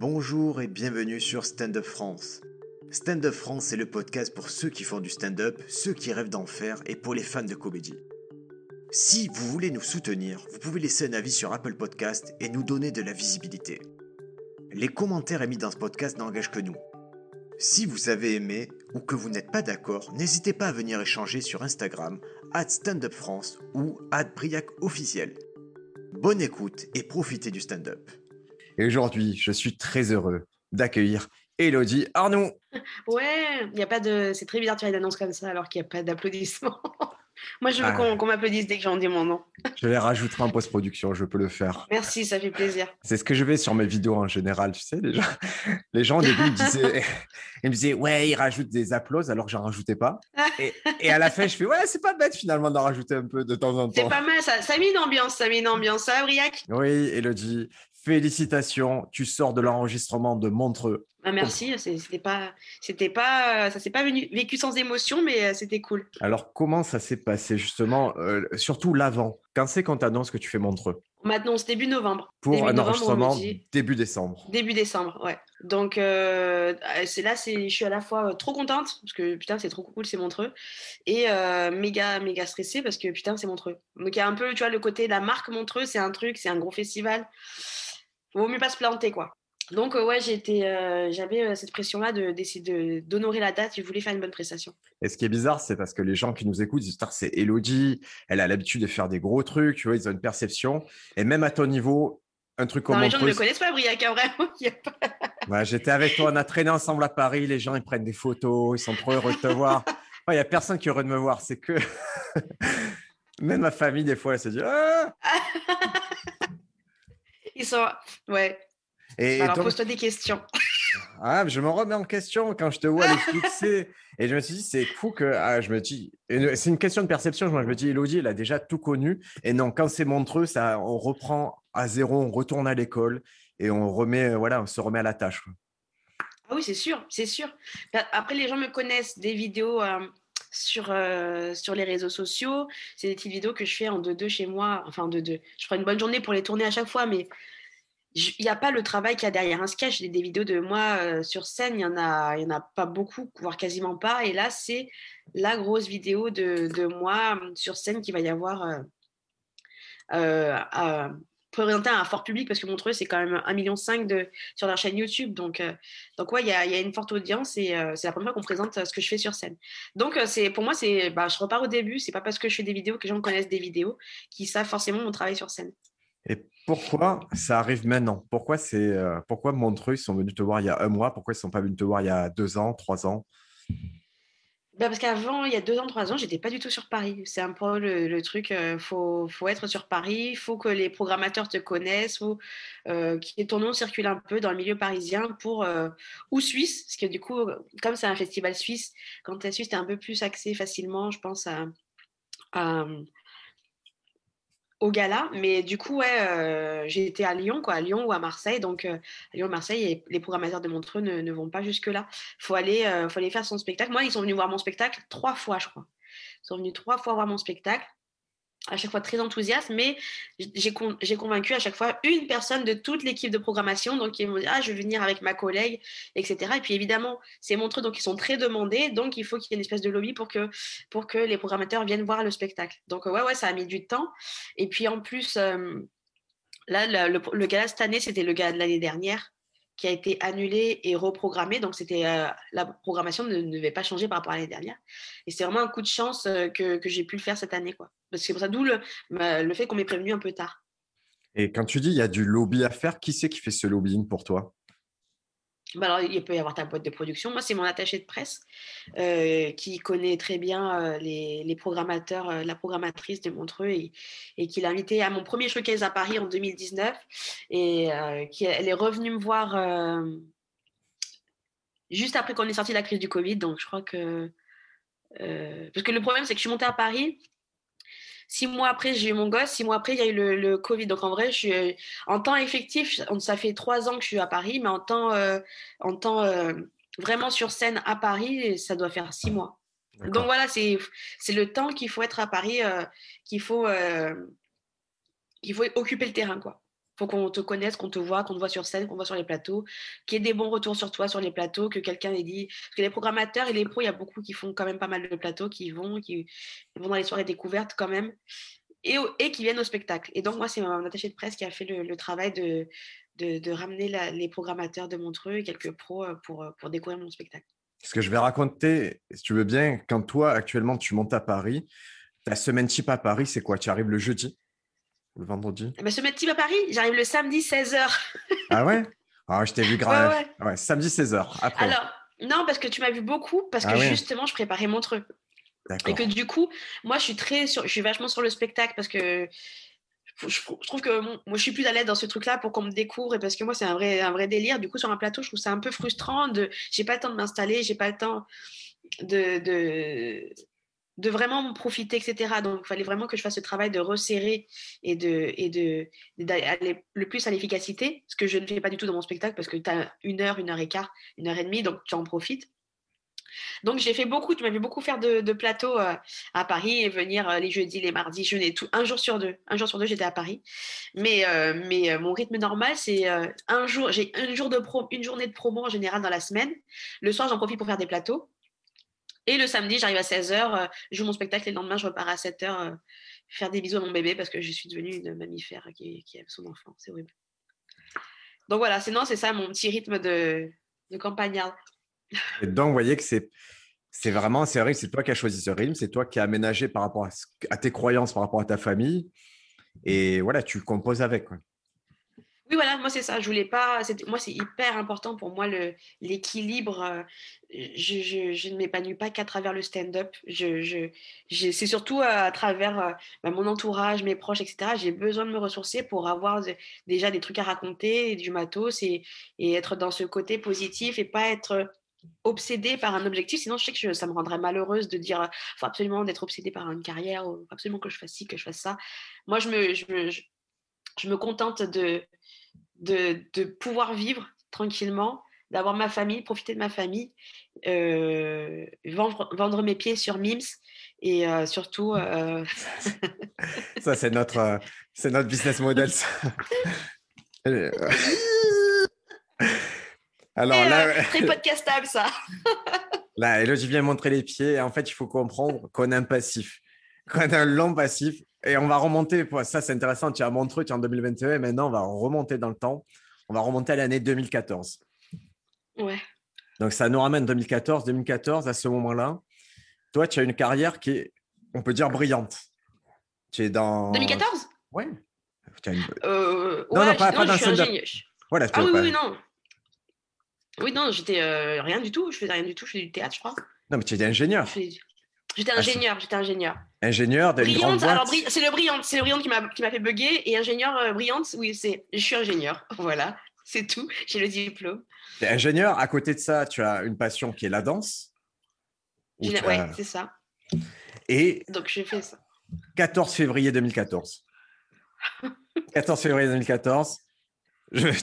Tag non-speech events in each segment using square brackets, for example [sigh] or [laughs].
Bonjour et bienvenue sur Stand Up France. Stand Up France, c'est le podcast pour ceux qui font du stand-up, ceux qui rêvent d'en faire et pour les fans de comédie. Si vous voulez nous soutenir, vous pouvez laisser un avis sur Apple Podcast et nous donner de la visibilité. Les commentaires émis dans ce podcast n'engagent que nous. Si vous avez aimé ou que vous n'êtes pas d'accord, n'hésitez pas à venir échanger sur Instagram, at @standupfrance ou @briacofficiel. Bonne écoute et profitez du stand-up. Et aujourd'hui, je suis très heureux d'accueillir Elodie Arnaud. [laughs] Ouais, il y a pas de. C'est très bizarre de faire une annonce comme ça alors qu'il n'y a pas d'applaudissements. [laughs] Moi, je veux Ah. qu'on m'applaudisse dès que j'en dis mon nom. [laughs] Je les rajouterai en post-production, je peux le faire. Merci, ça fait plaisir. C'est ce que je fais sur mes vidéos en général, tu sais, les gens, les gens au début ils me disaient, ils me disaient ouais, ils rajoutent des applauses alors que j'en rajoutais pas. Et, et à la fin, je fais ouais, c'est pas bête finalement d'en rajouter un peu de temps en C'est temps. pas mal, ça, ça met une ambiance, ça met une ambiance. Ça, Briac Oui, Elodie, félicitations, tu sors de l'enregistrement de Montreux. Ah, Merci, c'était pas, c'était pas, ça s'est pas venu- vécu sans émotion, mais euh, c'était cool. Alors comment ça s'est passé justement, euh, surtout l'avant? Quand c'est qu'on t'annonce que tu fais Montreux? Maintenant, c'est début novembre. pour Début un novembre, enregistrement dit- début décembre Début décembre, ouais. Donc euh, c'est là, c'est, je suis à la fois trop contente parce que putain c'est trop cool, c'est Montreux, et euh, méga méga stressée parce que putain c'est Montreux. Donc il y a un peu, tu vois, le côté la marque Montreux, c'est un truc, c'est un gros festival. Vaut mieux pas se planter quoi. Donc euh, ouais, j'étais, euh, j'avais euh, cette pression là de d'essayer de, d'honorer la date. Je voulais faire une bonne prestation. Et ce qui est bizarre, c'est parce que les gens qui nous écoutent disent c'est Elodie, elle a l'habitude de faire des gros trucs, tu vois, ils ont une perception. Et même à ton niveau, un truc comme non, les gens ne Montreux, me connaissent pas, Briac, hein, vraiment. il y a pas- [laughs] Ouais, j'étais avec toi, on a traîné ensemble à Paris, les gens ils prennent des photos, ils sont trop heureux de te voir. [laughs] Il n'y a personne qui est heureux de me voir, c'est que [laughs] même ma famille, des fois, elle se dit Ah Ils sont, ouais. Et Alors donc- pose-toi des questions. [laughs] Ah, je me remets en question quand je te vois les fixer. Et je me suis dit, c'est fou que. Ah, je me dis. C'est une question de perception. Moi, je me dis, Elodie, elle a déjà tout connu. Et non, quand c'est Montreux, ça, on reprend à zéro, on retourne à l'école et on remet, voilà, on se remet à la tâche. Ah oui, c'est sûr, c'est sûr. Bah, Après, les gens me connaissent des vidéos euh, sur, euh, sur les réseaux sociaux. C'est des petites vidéos que je fais en 2-2 chez moi. Enfin, en 2-2. Je prends une bonne journée pour les tourner à chaque fois, mais il n'y a pas le travail qu'il y a derrière un sketch. Des, des vidéos de moi euh, sur scène, il n'y en, a- en a pas beaucoup, voire quasiment pas. Et là, c'est la grosse vidéo de, moi euh, sur scène qu'il va y avoir. euh, euh, à- un fort public parce que Montreux c'est quand même 1,5 million de, sur leur chaîne YouTube donc euh, donc ouais, il y a, y a une forte audience et c'est la première fois qu'on présente ce que je fais sur scène. Donc c'est pour moi bah, je repars au début, c'est pas parce que je fais des vidéos que les gens connaissent des vidéos qui savent forcément mon travail sur scène. Et pourquoi ça arrive maintenant? Pourquoi c'est euh, pourquoi Montreux, ils sont venus te voir il y a un mois? Pourquoi ils ne sont pas venus te voir il y a deux ans, trois ans? Bah, parce qu'avant, il y a deux ans, trois ans, j'étais pas du tout sur Paris. C'est un peu le, truc, euh, faut, faut être sur Paris, faut que les programmateurs te connaissent, faut euh, que ton nom circule un peu dans le milieu parisien pour euh, ou suisse, parce que du coup, comme c'est un festival suisse, quand tu es suisse, tu es un peu plus accès facilement, je pense, à- au gala. Mais du coup, ouais, euh, j'ai à Lyon, quoi, à Lyon ou à Marseille. Donc, euh, à Lyon, Marseille, et les programmateurs de Montreux ne, vont pas jusque-là. faut euh, faut aller faire son spectacle. Moi, ils sont venus voir mon spectacle trois fois, je crois. Ils sont venus trois fois voir mon spectacle. À chaque fois très enthousiaste, mais j'ai con- j'ai convaincu à chaque fois une personne de toute l'équipe de programmation. Donc, ils m'ont dit Ah, je vais venir avec ma collègue, etc. Et puis, évidemment, c'est Montreux, donc ils sont très demandés. Donc, il faut qu'il y ait une espèce de lobby pour que, pour que les programmateurs viennent voir le spectacle. Donc, ouais, ouais, ça a mis du temps. Et puis, en plus, euh, là, le, le, le gala cette année, c'était le gala de l'année dernière qui a été annulé et reprogrammé. Donc, c'était euh, la programmation ne, devait pas changer par rapport à l'année dernière. Et c'est vraiment un coup de chance euh, que, j'ai pu le faire cette année. Quoi. Parce que c'est pour ça, d'où le fait qu'on m'ait prévenu un peu tard. Et quand tu dis il y a du lobby à faire, qui c'est qui fait ce lobbying pour toi? Bah alors, il peut y avoir ta boîte de production. Moi, c'est mon attaché de presse euh, qui connaît très bien euh, les, les programmateurs, euh, la programmatrice de Montreux et, et qui l'a invitée à mon premier showcase à Paris en 2019. Et qui, elle est revenue me voir juste après qu'on est sorti de la crise du Covid. Donc, je crois que. parce que le problème, c'est que je suis montée à Paris. Six mois après, j'ai eu mon gosse. Six mois après, il y a eu le, le Covid. Donc, en vrai, je suis, euh, en temps effectif, ça fait trois ans que je suis à Paris, mais en temps, euh, en temps euh, vraiment sur scène à Paris, ça doit faire six mois. Donc voilà, c'est le temps qu'il faut être à Paris, euh, qu'il faut, qu'il faut occuper le terrain. quoi. Faut qu'on te connaisse, qu'on te voit, qu'on te voit sur scène, qu'on voit sur les plateaux, qu'il y ait des bons retours sur toi sur les plateaux, que quelqu'un ait dit. Parce que les programmateurs et les pros, il y a beaucoup qui font quand même pas mal de plateaux, qui vont, qui vont dans les soirées découvertes quand même, et, qui viennent au spectacle. Et donc, moi, c'est mon attaché de presse qui a fait le, travail de, ramener les programmateurs de Montreux quelques pros euh, pour, euh, pour découvrir mon spectacle. Ce que je vais raconter, si tu veux bien, quand toi, actuellement, tu montes à Paris, ta semaine type à Paris, c'est quoi? Tu arrives le jeudi? Le vendredi eh ben, Ce type à Paris, j'arrive le samedi 16h. ah ouais? Ah, je t'ai vu [laughs] grave. Ouais, samedi 16h. Après. Alors, non, parce que tu m'as vu beaucoup, parce que ah justement, je préparais Montreux. Et que du coup, moi, je suis très sur, je suis vachement sur le spectacle parce que je, trouve que moi, je suis plus à l'aise dans ce truc-là pour qu'on me découvre et parce que moi, c'est un vrai, un vrai délire. Du coup, sur un plateau, je trouve ça un peu frustrant de, j'ai pas le temps de m'installer, j'ai pas le temps de, de, de vraiment profiter, etc. Donc, il fallait vraiment que je fasse ce travail de resserrer et de et de d'aller le plus à l'efficacité, ce que je ne fais pas du tout dans mon spectacle parce que tu as une heure, une heure et quart, une heure et demie, donc tu en profites. Donc j'ai fait beaucoup, tu m'as vu beaucoup faire de, plateaux euh, à Paris et venir euh, les jeudis, les mardis, je venais tout, un jour sur deux. Un jour sur deux, j'étais à Paris. Mais, euh, mais mon rythme normal, c'est un jour, j'ai un jour une journée de promo en général dans la semaine. Le soir, j'en profite pour faire des plateaux. Et le samedi, j'arrive à 16h, euh, je joue mon spectacle et le lendemain, je repars à 7h euh, faire des bisous à mon bébé parce que je suis devenue une mammifère qui, aime son enfant. C'est horrible. Donc voilà, sinon, c'est ça mon petit rythme de, de campagnard. Et donc, vous voyez que c'est. C'est vraiment, c'est que c'est toi qui as choisi ce rythme, c'est toi qui as aménagé par rapport à, tes croyances, par rapport à ta famille. Et voilà, tu composes avec. Oui, voilà, moi c'est ça. Je voulais pas. Moi, c'est hyper important pour moi l'équilibre. Euh, je, je, ne m'épanouis pas qu'à travers le stand-up. Je, je c'est surtout à travers euh, bah, mon entourage, mes proches, etc. J'ai besoin de me ressourcer pour avoir déjà des trucs à raconter, du matos et, être dans ce côté positif et pas être obsédée par un objectif. Sinon, je sais que ça me rendrait malheureuse de dire faut absolument d'être obsédée par une carrière, ou absolument que je fasse ci, que je fasse ça. Moi, je me, je je me contente de de, pouvoir vivre tranquillement, d'avoir ma famille, profiter de ma famille, euh, vendre, mes pieds sur Mims et euh, surtout. Euh, [laughs] ça, c'est notre, c'est notre business model. Ça. [laughs] Alors là. très [laughs] podcastable, ça. là, Elodie vient montrer les pieds. en fait, il faut comprendre qu'on a un passif, qu'on a un long passif et on va remonter, ça c'est intéressant, tu as Montreux, tu es en 2021, et maintenant on va remonter dans le temps. On va remonter à l'année 2014. Ouais. Donc ça nous ramène 2014. 2014, à ce moment-là, toi, tu as une carrière qui est, on peut dire, brillante. Tu es dans. 2014 Ouais. Euh, non, non, pas, dans le Voilà, ah oui, oui, non. Oui, non, j'étais euh, rien du tout. Je faisais rien du tout. Je faisais du théâtre, je crois. Non, mais tu étais ingénieur. J'étais ah, ingénieur, j'étais ingénieur. Ingénieur de brillante, alors c'est le brillante, c'est le brillante qui m'a qui m'a fait bugger et ingénieur euh, brillante, oui, c'est je suis ingénieur. [laughs] Voilà, c'est tout, j'ai le diplôme. Es ingénieur, à côté de ça, tu as une passion qui est la danse. Oui, c'est ça. Et donc [laughs] je fais ça. 14 février 2014. 14 février 2014,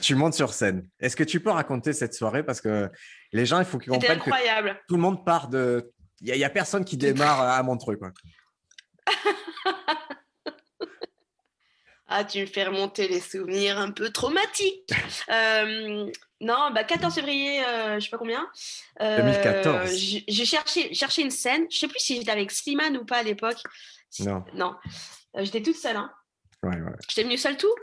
tu montes sur scène. Est-ce que tu peux raconter cette soirée? Parce que les gens, il faut qu'ils comprennent incroyable. que tout le monde part de il n'y a, personne qui démarre à Montreux. Quoi. [laughs] ah, tu me fais remonter les souvenirs un peu traumatiques. Euh, non, bah 14 février, euh, je ne sais pas combien. 2014. Euh, j'ai cherché, cherché une scène. Je ne sais plus si j'étais avec Slimane ou pas à l'époque. Non. Non. j'étais toute seule. Hein. Ouais, ouais. J'étais venue seule tout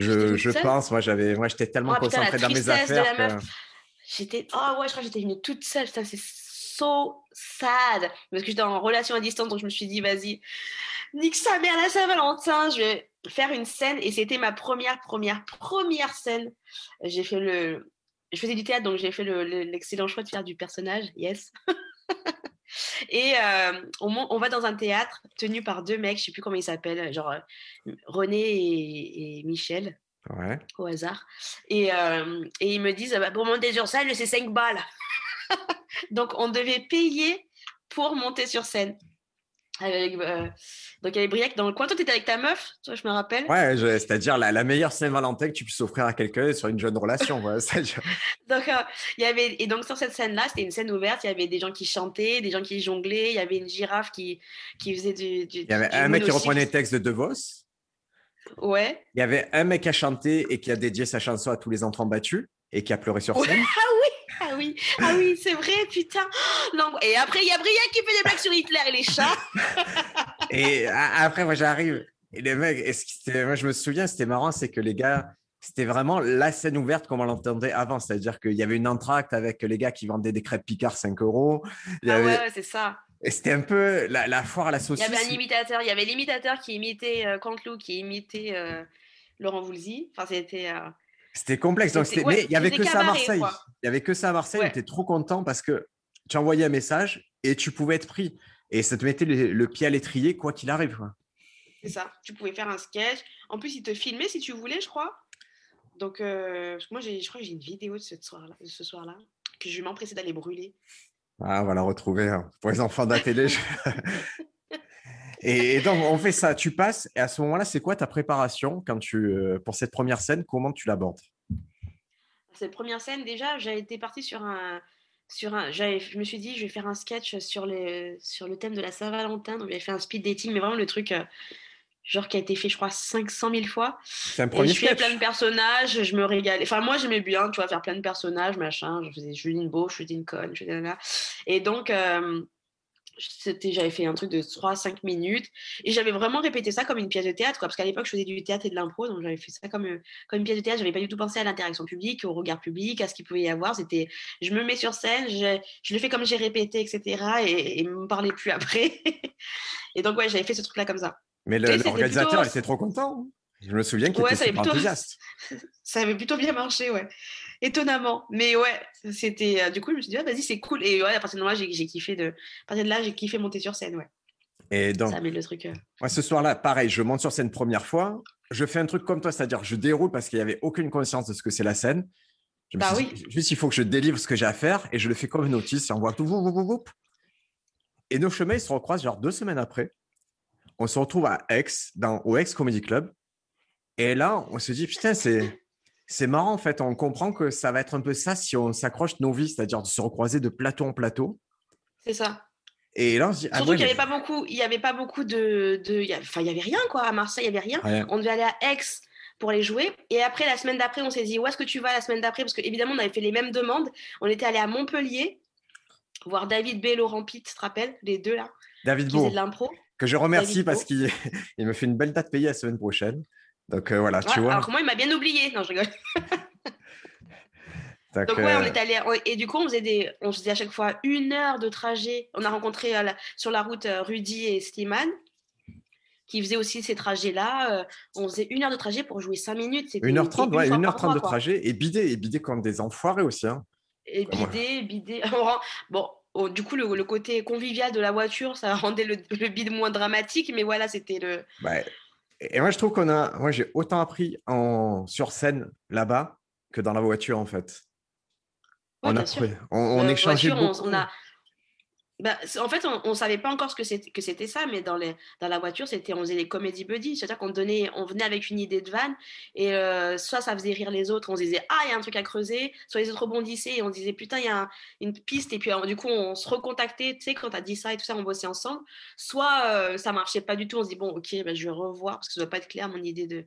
Je, je pense. Moi, j'avais, moi, j'étais tellement oh, concentrée dans mes affaires. J'étais. Oh ouais, je crois que j'étais venue toute seule. c'est so sad. Parce que j'étais en relation à distance, donc je me suis dit, vas-y, nique sa mère la Saint-Valentin, je vais faire une scène. Et c'était ma première, première, première scène. J'ai fait le. Je faisais du théâtre, donc j'ai fait l'excellent choix de faire du personnage, yes. [laughs] Et euh, on, va dans un théâtre tenu par deux mecs, je sais plus comment ils s'appellent, genre euh, René et, Michel, ouais. au hasard. Et, euh, et ils me disent, bah, pour monter sur scène, c'est 5 balles. [laughs] Donc, on devait payer pour monter sur scène. Euh, donc, il y avait Briac dans le coin. Toi, tu étais avec ta meuf, toi, je me rappelle. Ouais, c'est-à-dire la, meilleure Saint-Valentin que tu puisses offrir à quelqu'un sur une jeune relation. [laughs] [laughs] donc, euh, il y avait, et donc, sur cette scène-là, c'était une scène ouverte. Il y avait des gens qui chantaient, des gens qui jonglaient. Il y avait une girafe qui, qui faisait du. il y avait un mec qui reprenait le texte de De Vos. Ouais. Il y avait un mec qui a chanté et qui a dédié sa chanson à tous les enfants battus et qui a pleuré sur scène. Ah oui, ah oui, c'est vrai, putain. Et après, il y a Briac qui fait des blagues sur Hitler et les chats. [laughs] Et après, moi, j'arrive. Et les mecs, et ce moi, je me souviens, c'était marrant, c'est que les gars, c'était vraiment la scène ouverte comme on l'entendait avant. C'est-à-dire qu'il y avait une entracte avec les gars qui vendaient des crêpes Picard 5 euros. Il y Ah avait- ouais, ouais, c'est ça. Et c'était un peu la, la foire à la Il y saucisse. avait un imitateur, il y avait l'imitateur qui imitait euh, Canteloup, qui imitait euh, Laurent Voulzy. Enfin, c'était. euh, C'était complexe. Donc C'était- c'était- ouais, mais il y avait que ça à Marseille. quoi. Il y avait que ça à Marseille. On Ouais. était trop content parce que tu envoyais un message et tu pouvais être pris. Et ça te mettait le, le pied à l'étrier, quoi qu'il arrive. quoi. C'est ça. Tu pouvais faire un sketch. En plus, ils te filmaient si tu voulais, je crois. Donc, euh, moi, j'ai- je crois que j'ai une vidéo de ce soir-là, de ce soir-là que je vais m'empresser d'aller brûler. Ah, on va la retrouver hein, pour les enfants de la télé. [laughs] [laughs] je- et, et donc, on fait ça. Tu passes. Et à ce moment-là, c'est quoi ta préparation quand tu, euh, pour cette première scène? Comment tu l'abordes? Cette première scène, déjà, été partie sur un. Sur un j'avais- je me suis dit, je vais faire un sketch sur, les, sur le thème de la Saint-Valentin. Donc, j'avais fait un speed dating, mais vraiment le truc, euh, genre, qui a été fait, je crois, 500 000 fois. C'est un Et premier je faisais sketch. plein de personnages, je me régalais. Enfin, moi, j'aimais bien, tu vois, faire plein de personnages, machin. Je faisais, je une beau, je faisais une conne, je faisais. Et donc, euh, c'était, j'avais fait un truc de 3-5 minutes. Et j'avais vraiment répété ça comme une pièce de théâtre, quoi. Parce qu'à l'époque, je faisais du théâtre et de l'impro, donc j'avais fait ça comme, euh, comme une pièce de théâtre. J'avais pas du tout pensé à l'interaction publique, au regard public, à ce qu'il pouvait y avoir. C'était, je me mets sur scène, je, je le fais comme j'ai répété, etc. Et, et me parlais plus [laughs] après. et donc, ouais, j'avais fait ce truc-là comme ça. Mais l'organisateur, plutôt- était trop content. Je me souviens qu'il Ouais, était ça avait super plutôt- enthousiaste. [laughs] ça avait plutôt bien marché, ouais. Étonnamment. Mais ouais, c'était. euh, du coup, je me suis dit, ah, vas-y, c'est cool. Et ouais, à partir de là, j'ai kiffé de. À partir de là, j'ai kiffé monter sur scène, ouais. Et donc, Ça met le truc. euh, moi, ce soir-là, pareil, je monte sur scène première fois. Je fais un truc comme toi, c'est-à-dire je déroule parce qu'il n'y avait aucune conscience de ce que c'est la scène. Je me Bah dit, juste, il faut que je délivre ce que j'ai à faire et je le fais comme une autiste. Et on voit tout, voup, voup, voup. Et nos chemins, ils se recroisent genre deux semaines après. On se retrouve à Aix, dans, au Aix Comedy Club. Et là, on se dit, putain, c'est. C'est marrant en fait, on comprend que ça va être un peu ça si on s'accroche nos vies, c'est-à-dire de se recroiser de plateau en plateau. C'est ça. Et là, on se dit, ah Surtout qu'il n'y mais- avait pas beaucoup. Il y avait pas beaucoup de. de il y a- Enfin, il y avait rien, quoi. À Marseille, il y avait rien. On devait aller à Aix pour les jouer. Et après, la semaine d'après, on s'est dit, où est-ce que tu vas la semaine d'après? Parce qu'évidemment, on avait fait les mêmes demandes. On était allé à Montpellier, voir David B. Laurent Pitt, tu te rappelles Les deux, là, David Beau, de l'impro. que je remercie David parce qu'il [laughs] il me fait une belle date payée la semaine prochaine. Donc euh, voilà, tu vois. alors que moi, il m'a bien oublié. Non, je rigole. [laughs] Donc, Donc ouais, on euh, est allé on- et du coup on faisait des, on faisait à chaque fois une heure de trajet. On a rencontré la- sur la route euh, Rudy et Slimane qui faisaient aussi ces trajets-là. Euh, on faisait une heure de trajet pour jouer cinq minutes. C'était 1h30, une ouais, fois par 1h30 de quoi. trajet et bidé, et bidé comme des enfoirés aussi. Hein. Et. [laughs] On rend- Bon, oh, du coup le, le côté convivial de la voiture, ça [laughs] rendait le, le bide moins dramatique, mais voilà, c'était le. Ouais. Et moi, je trouve qu'on a. Moi, j'ai autant appris en... sur scène là-bas que dans la voiture, en fait. Ouais, on, a... on, on Euh, échangeait voiture, on- beaucoup. on a- Bah, en fait, on ne savait pas encore ce que c'était ça, mais dans, la voiture, c'était on faisait les comédie buddies, c'est-à-dire qu'on on venait avec une idée de vanne et euh, soit ça faisait rire les autres, on se disait ah il y a un truc à creuser, soit les autres rebondissaient et on se disait putain il y a un- une piste et puis alors, du coup on se recontactait, tu sais quand t'as dit ça et tout ça, on bossait ensemble. Soit euh, ça marchait pas du tout, on se dit bon ok bah, je vais revoir parce que ça doit pas être clair mon idée de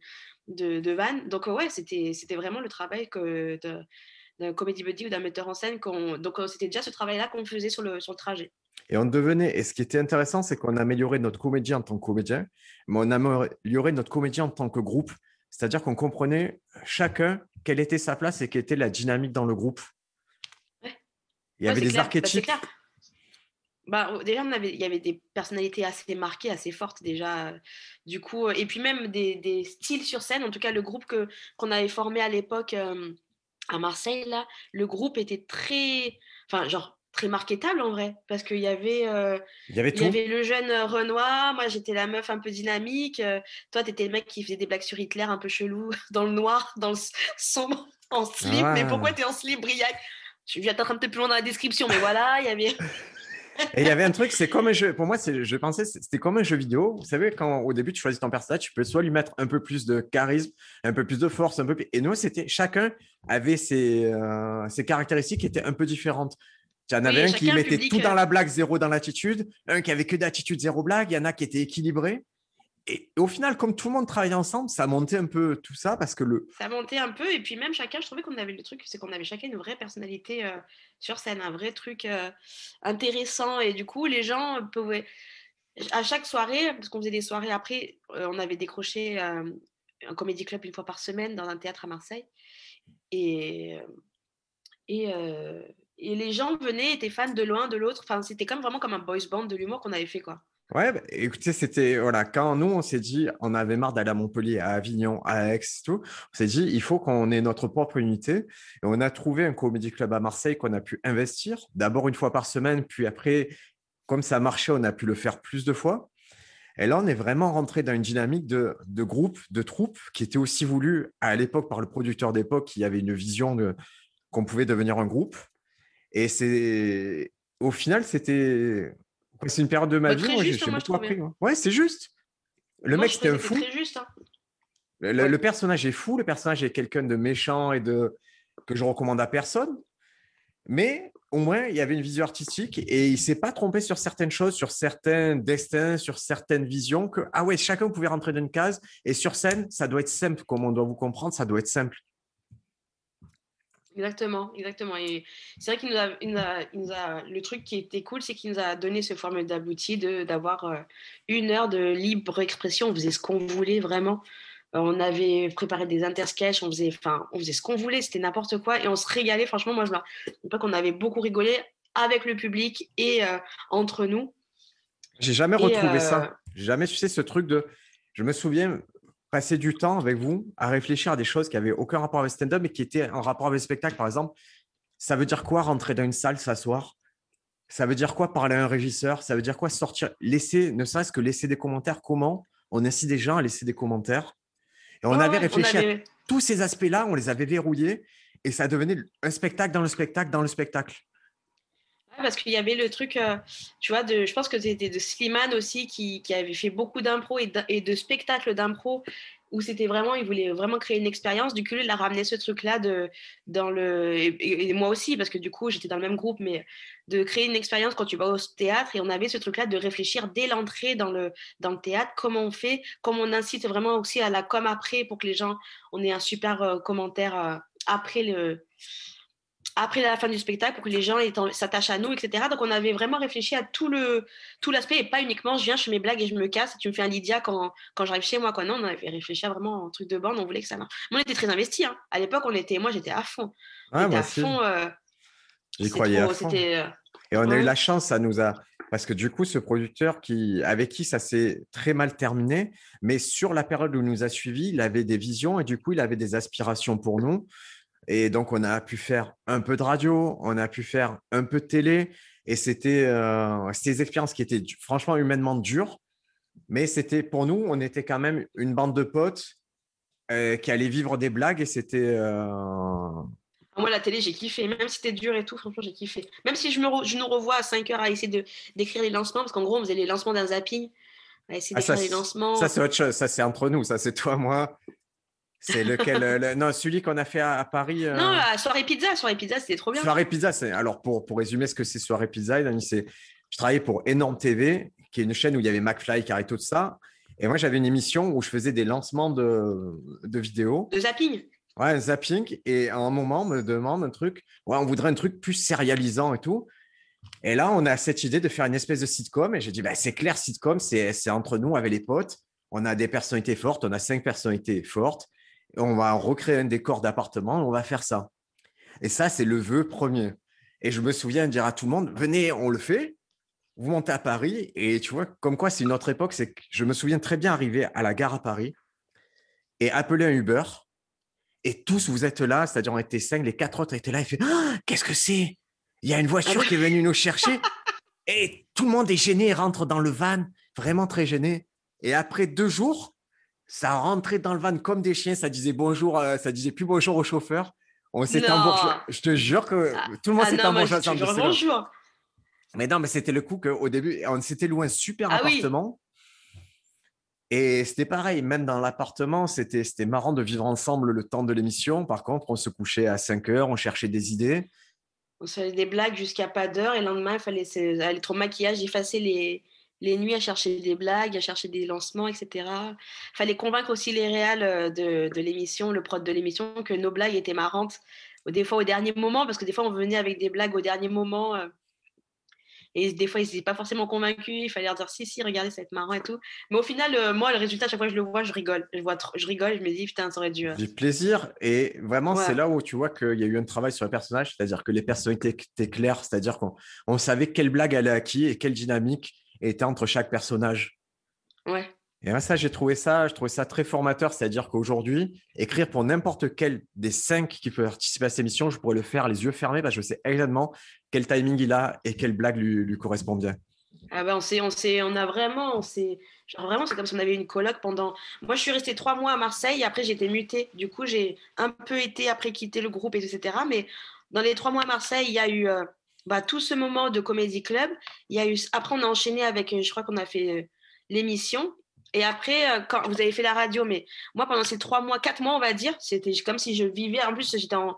de, vanne. Donc euh, ouais c'était c'était vraiment le travail que d'un comédie buddy ou d'un metteur en scène donc euh, c'était déjà ce travail là qu'on faisait sur le sur le trajet. Et on devenait. Et ce qui était intéressant, c'est qu'on a amélioré notre comédie en tant que comédien, mais on a amélioré notre comédie en tant que groupe. C'est-à-dire qu'on comprenait chacun quelle était sa place et quelle était la dynamique dans le groupe. Ouais. Il y Ouais, avait des clair. Archétypes. Bah, déjà, on avait, il y avait des personnalités assez marquées, assez fortes déjà. Du coup, euh, et puis même des, des styles sur scène. En tout cas, le groupe que qu'on avait formé à l'époque euh, à Marseille, là, le groupe était très, enfin, genre très marketable en vrai, parce qu'il y avait, euh, Il y avait il y avait le jeune euh, Renoir, moi j'étais la meuf un peu dynamique, euh, toi t'étais le mec qui faisait des blagues sur Hitler un peu chelou, [laughs] dans le noir, dans le sombre, en slip. Mais Ouais. pourquoi t'es en slip, Briac? Je viens t'être un peu plus loin dans la description, mais voilà, il y avait. Et il y avait un truc, c'est comme un jeu. Pour moi, c'est- je pensais c'était comme un jeu vidéo. Vous savez, quand au début tu choisis ton personnage, tu peux soit lui mettre un peu plus de charisme, un peu plus de force, un peu. plus- Et nous, c'était chacun avait ses, euh, ses caractéristiques qui étaient un peu différentes. Il y en avait Oui, un qui mettait public, tout dans euh, la blague, zéro dans l'attitude. Un qui avait que d'attitude, zéro blague. Il y en a qui étaient équilibrés. Et au final, comme tout le monde travaillait ensemble, ça montait un peu tout ça parce que le. Ça montait un peu et puis même chacun, je trouvais qu'on avait le truc, c'est qu'on avait chacun une vraie personnalité euh, sur scène, un vrai truc euh, intéressant et du coup les gens pouvaient à chaque soirée, parce qu'on faisait des soirées après, euh, on avait décroché un comédie club une fois par semaine dans un théâtre à Marseille et et, et les gens venaient, étaient fans de loin, de l'autre. Enfin, c'était comme vraiment comme un boys band de l'humour qu'on avait fait quoi. Ouais, bah, écoutez, c'était voilà, quand nous on s'est dit, on avait marre d'aller à Montpellier, à Avignon, à Aix, tout, on s'est dit, il faut qu'on ait notre propre unité. Et on a trouvé un comédie club à Marseille qu'on a pu investir, d'abord une fois par semaine, puis après, comme ça marchait, on a pu le faire plus de fois. Et là, on est vraiment rentré dans une dynamique de, de groupe, de troupe, qui était aussi voulu à l'époque par le producteur d'époque, qui avait une vision de, qu'on pouvait devenir un groupe. Et c'est au final, c'était c'est une période de ma vie, j'ai hein, beaucoup appris. Ouais, c'est juste. Le mec, c'était un fou. Juste, hein. le, personnage est fou, le personnage est quelqu'un de méchant et de que je recommande à personne. Mais au moins, il y avait une vision artistique et il s'est pas trompé sur certaines choses, sur certains destins, sur certaines visions. Que ah ouais, chacun pouvait rentrer dans une case et sur scène, ça doit être simple, comme on doit vous comprendre, ça doit être simple. Exactement, exactement. Et c'est vrai qu'il nous, a, il nous, a, le truc qui était cool, c'est qu'il nous a donné ce formule d'abouti d'avoir euh, une heure de libre expression. On faisait ce qu'on voulait vraiment. Euh, on avait préparé des intersketchs, on faisait, enfin, on faisait ce qu'on voulait, c'était n'importe quoi et on se régalait. Franchement, moi, je me qu'on avait beaucoup rigolé avec le public et euh, entre nous. J'ai jamais retrouvé ça. J'ai jamais, tu sais, ce truc de. Je me souviens, passer du temps avec vous à réfléchir à des choses qui n'avaient aucun rapport avec stand-up, mais qui étaient en rapport avec le spectacle. Par exemple, ça veut dire quoi rentrer dans une salle, s'asseoir? Ça veut dire quoi parler à un régisseur? Ça veut dire quoi sortir Laisser, ne serait-ce que laisser des commentaires? Comment on incite des gens à laisser des commentaires? Et on avait réfléchi à tous ces aspects-là, on les avait verrouillés et ça devenait un spectacle dans le spectacle dans le spectacle parce qu'il y avait le truc, euh, tu vois, de, je pense que c'était de Slimane aussi qui, avait fait beaucoup d'impro et, de spectacles d'impro où c'était vraiment, il voulait vraiment créer une expérience. Du coup, il a ramené ce truc-là dans le, et, moi aussi, parce que du coup, j'étais dans le même groupe, mais de créer une expérience quand tu vas au théâtre et on avait ce truc-là de réfléchir dès l'entrée dans le, dans le théâtre, comment on fait, comment on incite vraiment aussi à la com après pour que les gens, on ait un super euh, commentaire euh, après le après la fin du spectacle pour que les gens s'attachent à nous, etc. Donc on avait vraiment réfléchi à tout le tout l'aspect et pas uniquement je viens, je fais mes blagues et je me casse, tu me fais un Lydia quand, quand j'arrive chez moi. Quoi. Non, on avait réfléchi à vraiment un truc de bande, on voulait que ça marche. on était très investis. Hein. À l'époque, on était, moi j'étais à fond. Ah, moi à fond. Euh, J'y croyais à fond. Euh, et on a eu la chance, ça nous a. Parce que du coup, ce producteur qui, avec qui ça s'est très mal terminé, mais sur la période où il nous a suivis, il avait des visions et du coup, il avait des aspirations pour nous. Et donc, on a pu faire un peu de radio, on a pu faire un peu de télé. Et c'était euh, des expériences qui étaient franchement humainement dures. Mais c'était pour nous, on était quand même une bande de potes euh, qui allaient vivre des blagues. Et c'était. Euh, Moi, la télé, j'ai kiffé. Même si c'était dur et tout, franchement, j'ai kiffé. Même si je, me je nous revois à 5 heures à essayer d'écrire les lancements, parce qu'en gros, on faisait les lancements d'un zapping. À essayer ah, d'écrire les lancements. Ça, c'est autre chose. Ça, c'est entre nous. Ça, c'est toi, moi. C'est lequel euh, Non, celui qu'on a fait à, Paris. Euh... Non, soirée pizza. Soirée pizza, c'était trop bien. Soirée pizza, c'est alors pour, pour résumer ce que c'est soirée pizza, c'est je travaillais pour Énorme TV, qui est une chaîne où il y avait McFly, Carré, tout ça. Et moi, j'avais une émission où je faisais des lancements de, de vidéos. De zapping. Ouais, zapping. Et à un moment, on me demande un truc. Ouais, on voudrait un truc plus sérialisant et tout. Et là, on a cette idée de faire une espèce de sitcom. Et j'ai dit, bah, c'est clair, sitcom, c'est entre nous avec les potes. On a des personnalités fortes, on a cinq personnalités fortes on va recréer un décor d'appartement, on va faire ça. Et ça, c'est le vœu premier. Et je me souviens de dire à tout le monde, venez, on le fait. Vous montez à Paris et tu vois, comme quoi c'est une autre époque, c'est que je me souviens très bien arriver à la gare à Paris et appeler un Uber. Et tous, vous êtes là, c'est-à-dire on était cinq, les quatre autres étaient là et fait «Ah, Qu'est-ce que c'est? Il y a une voiture qui est venue nous chercher. Et tout le monde est gêné, rentre dans le van, vraiment très gêné. Et après deux jours, ça rentrait dans le van comme des chiens. Ça disait bonjour, euh, ça disait plus bonjour au chauffeur. On s'était Je te jure que ah, tout le monde ah bonjour. Mais non, mais c'était le coup qu'au début, on s'était loué un super ah appartement. Et c'était pareil, même dans l'appartement, c'était marrant de vivre ensemble le temps de l'émission. Par contre, on se couchait à 5 heures, on cherchait des idées. On se faisait des blagues jusqu'à pas d'heure et le lendemain, il fallait aller trop maquillage, effacer les, les nuits à chercher des blagues, à chercher des lancements, etc. Fallait convaincre aussi les réals euh, de, de l'émission, le prod de l'émission, que nos blagues étaient marrantes. Des fois au dernier moment, parce que des fois on venait avec des blagues au dernier moment. euh, et des fois, ils n'étaient pas forcément convaincus. Il fallait leur dire si, si, regardez, ça va être marrant et tout. Mais au final, euh, moi, le résultat, à chaque fois que je le vois, je rigole. Je, vois trop- je rigole, je me dis, putain, ça aurait dû. euh, Du plaisir. Et vraiment, Ouais. c'est là où tu vois qu'il y a eu un travail sur les personnages, c'est-à-dire que les personnalités étaient claires, c'est-à-dire qu'on on savait quelle blague allait à qui et quelle dynamique était entre chaque personnage. Ouais. Et moi, ça, j'ai trouvé ça, je trouvais ça très formateur, c'est-à-dire qu'aujourd'hui, écrire pour n'importe quel des cinq qui peuvent participer à cette émission, je pourrais le faire les yeux fermés parce que je sais exactement quel timing il a et quelle blague lui, lui correspond bien. Ah ben, on s'est, on s'est, on a vraiment, on s'est, genre vraiment, c'est comme si on avait une coloc pendant. Moi, je suis restée trois mois à Marseille. Après, j'ai été mutée. Du coup, j'ai un peu été après quitter le groupe, et etc. Mais dans les trois mois à Marseille, il y a eu euh, bah, tout ce moment de comédie club. Il y a eu. Après, on a enchaîné avec. Je crois qu'on a fait euh, l'émission. Et après, euh, quand vous avez fait la radio, mais moi, pendant ces trois mois, quatre mois, on va dire, c'était comme si je vivais. En plus, j'étais en,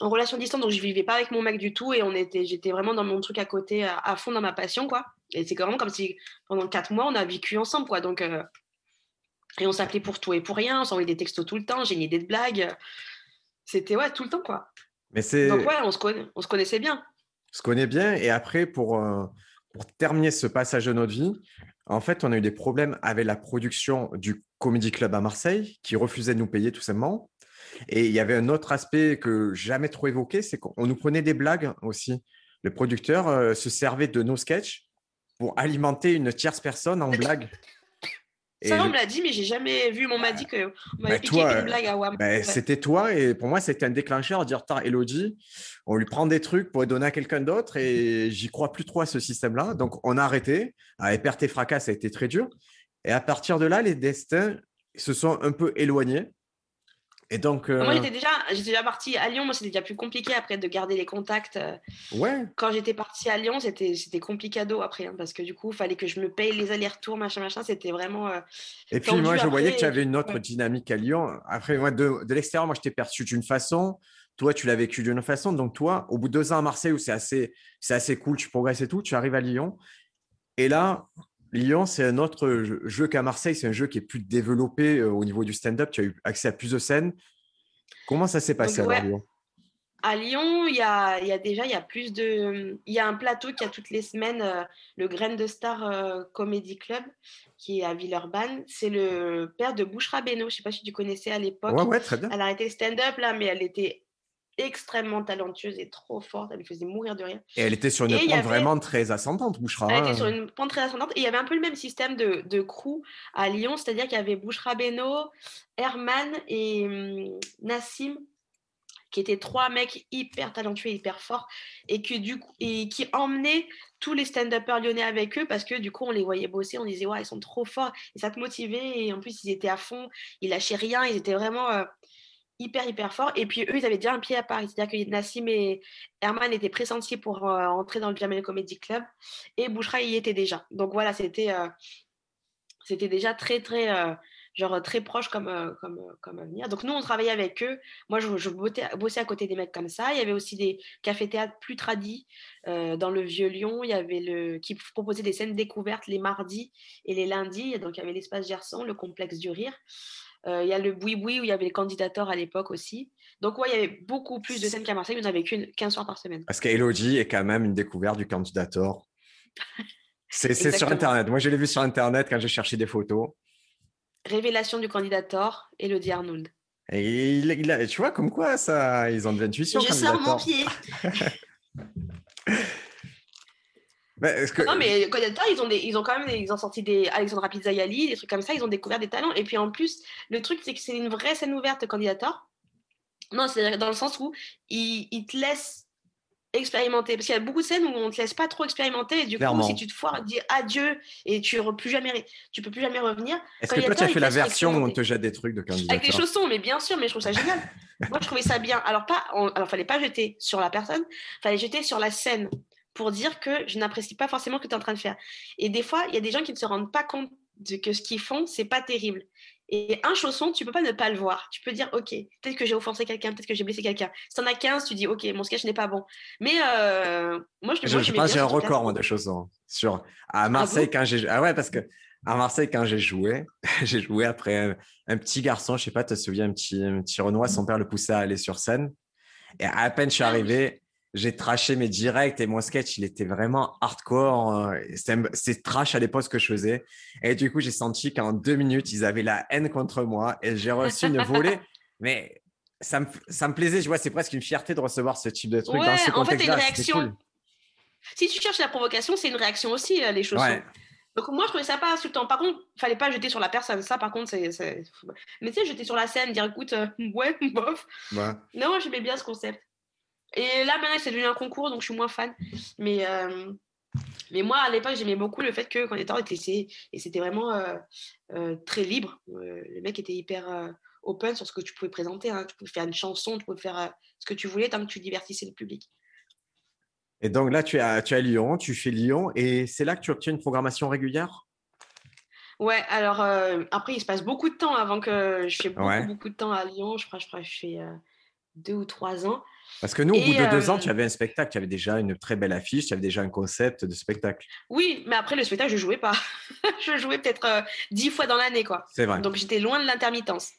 en relation distante, donc je vivais pas avec mon mec du tout, et on était, j'étais vraiment dans mon truc à côté, à, à fond dans ma passion, quoi. Et c'est vraiment comme si pendant quatre mois, on a vécu ensemble, quoi. Donc, euh, et on s'appelait pour tout et pour rien, on s'envoyait des textos tout le temps, j'ai une idée de blague. C'était ouais, tout le temps, quoi. Mais c'est. Donc ouais, on se, conna- on se connaissait bien. Se connaît bien. Et après, pour, euh, pour terminer ce passage de notre vie, en fait, on a eu des problèmes avec la production du Comedy Club à Marseille, qui refusait de nous payer tout simplement. Et il y avait un autre aspect que jamais trop évoqué, c'est qu'on nous prenait des blagues aussi. Le producteur euh, se servait de nos sketchs pour alimenter une tierce personne en blague. Et Ça, on je- me l'a dit, mais j'ai jamais vu. On m'a dit que on m'avait Bah, piqué toi, une euh, blague à WAM. Ouais. C'était toi et pour moi, c'était un déclencheur dire, Tain, Elodie, on lui prend des trucs pour les donner à quelqu'un d'autre et j'y crois plus trop à ce système-là. Donc, on a arrêté. Avec Perte et Fracas, ça a été très dur. Et à partir de là, les destins se sont un peu éloignés. Et donc, euh, Moi, j'étais déjà, j'étais déjà partie à Lyon. Moi, c'était déjà plus compliqué après de garder les contacts. euh, ouais, quand j'étais partie à Lyon, c'était c'était complicado après, hein, parce que du coup, il fallait que je me paye les allers-retours, machin, machin. C'était vraiment. euh, Et puis, moi, je voyais que tu avais une autre ouais. dynamique à Lyon. Après, moi, de, de l'extérieur, moi, je t'ai perçu d'une façon. Toi, tu l'as vécu d'une façon. Donc, toi, au bout de deux ans à Marseille, où c'est assez, c'est assez cool, tu progresses et tout, tu arrives à Lyon. Et là, Lyon, c'est un autre jeu, qu'à Marseille. C'est un jeu qui est plus développé euh, au niveau du stand-up. Tu as eu accès à plus de scènes. Comment ça s'est passé Donc, ouais. Lyon? À Lyon, il y a, il y a déjà il y a plus de. Il y a un plateau qui a toutes les semaines euh, le Graine de Star euh, Comedy Club, qui est à Villeurbanne. C'est le père de Bouchra Beno. Je ne sais pas si tu connaissais à l'époque. Ouais, ouais, très bien. Elle a arrêté le stand-up là, mais elle était extrêmement talentueuse et trop forte. Elle me faisait mourir de rire. Et elle était sur une Et pente avait- vraiment très ascendante, Bouchra. Elle hein. était sur une pente très ascendante et il y avait un peu le même système de, de crew à Lyon, c'est-à-dire qu'il y avait Bouchra Beno, Herman et hum, Nassim qui étaient trois mecs hyper talentueux et hyper forts et, que, du coup, et qui emmenaient tous les stand-uppers lyonnais avec eux parce que du coup on les voyait bosser, on disait ouais ils sont trop forts et ça te motivait et en plus ils étaient à fond, ils lâchaient rien, ils étaient vraiment euh, hyper hyper forts et puis eux ils avaient déjà un pied à Paris, c'est-à-dire que Nassim et Herman étaient pressentis pour euh, entrer dans le Jamel Comedy Club et Bouchra y était déjà. Donc voilà, c'était euh, c'était déjà très très euh, genre très proche comme comme comme avenir. Donc nous on travaillait avec eux. Moi je, bossais, à côté des mecs comme ça. Il y avait aussi des cafés théâtres plus tradis dans le vieux Lyon. Il y avait le qui proposait des scènes découvertes les mardis et les lundis. Donc il y avait l'espace Gerson, le complexe du rire. Euh, il y a le Boui Boui où il y avait les candidateurs à l'époque aussi. Donc ouais, il y avait beaucoup plus de scènes qu'à Marseille. On n'avait qu'une 15 soirs par semaine. Parce qu'Elodie est quand même une découverte du candidator. [laughs] C'est c'est sur. Internet. Moi, je l'ai vu sur Internet quand j'ai cherché des photos. Révélation du candidator, Elodie Arnould. Et il, il a, tu vois, comme quoi, ça, ils ont de l'intuition. Je sors mon pied. [laughs] Mais est-ce que- Non, mais candidateurs, ils ont, des, ils ont quand même des- ils ont sorti des Alexandra Pizzaiali, des trucs comme ça, ils ont découvert des talents. Et puis en plus, le truc, c'est que c'est une vraie scène ouverte, candidateur. Non, c'est dans le sens où ils, ils te laissent expérimenter. Parce qu'il y a beaucoup de scènes où on ne te laisse pas trop expérimenter. Et du Clairement. coup, si tu te foires, dis adieu et tu ne plus jamais, tu peux plus jamais revenir. Est-ce que toi, tu as fait la version où on te jette des trucs de Avec les candidateur chaussons, mais bien sûr, mais je trouve ça génial. [laughs] Moi, je trouvais ça bien. Alors, pas, on- alors, fallait pas jeter sur la personne, fallait jeter sur la scène pour dire que je n'apprécie pas forcément ce que tu es en train de faire. Et des fois, il y a des gens qui ne se rendent pas compte de que ce qu'ils font, c'est pas terrible. Et un chausson, tu peux pas ne pas le voir. Tu peux dire, OK, peut-être que j'ai offensé quelqu'un, peut-être que j'ai blessé quelqu'un. Si t'en as 15, tu dis, OK, mon sketch n'est pas bon. Mais euh, moi, je, Je, moi, je pense j'ai un record moi, de chaussons. Sur, à Marseille, bon? quand j'ai ah ouais, parce que à Marseille, quand j'ai joué, [laughs] j'ai joué après un, un petit garçon, je sais pas, tu te souviens, un petit, un petit Renoir, son père le poussait à aller sur scène. Et à peine je suis Ah arrivé, j'ai traché mes directs et mon sketch, il était vraiment hardcore. un- c'était trash à l'époque ce que je faisais. Et du coup, j'ai senti qu'en deux minutes, ils avaient la haine contre moi et j'ai reçu une volée. [laughs] Mais ça me, ça me plaisait, je vois, c'est presque une fierté de recevoir ce type de truc dans Ouais, ce en fait, t'as une réaction. cool. Si tu cherches la provocation, c'est une réaction aussi, euh, les. Ouais. Donc moi, je trouvais ça pas insultant. Par contre, fallait pas jeter sur la personne. Ça, par contre, c'est... c'est- Mais tu sais, jeter sur la scène, dire, écoute, euh, [laughs] ouais, bof. ouais. Non, j'aimais bien ce concept. Et là, maintenant, c'est devenu un concours, donc je suis moins fan. Mais, euh, mais moi, à l'époque, j'aimais beaucoup le fait que quand on était en était et c'était vraiment euh, euh, très libre. Le mec était hyper open sur ce que tu pouvais présenter. hein. Tu pouvais faire une chanson, tu pouvais faire ce que tu voulais tant que tu divertissais le public. Et donc là, tu es, à, tu es à Lyon, tu fais Lyon, et c'est là que tu obtiens une programmation régulière? Ouais, alors après, il se passe beaucoup de temps avant que je fais beaucoup, Ouais. beaucoup de temps à Lyon. Je crois, je crois que je fais deux ou trois ans. Parce que nous, au Et, bout de deux ans, euh, tu avais un spectacle, tu avais déjà une très belle affiche, tu avais déjà un concept de spectacle. Oui, mais après, le spectacle, je jouais pas. [laughs] je jouais peut-être euh, dix fois dans l'année, quoi. C'est vrai. Donc j'étais loin de l'intermittence.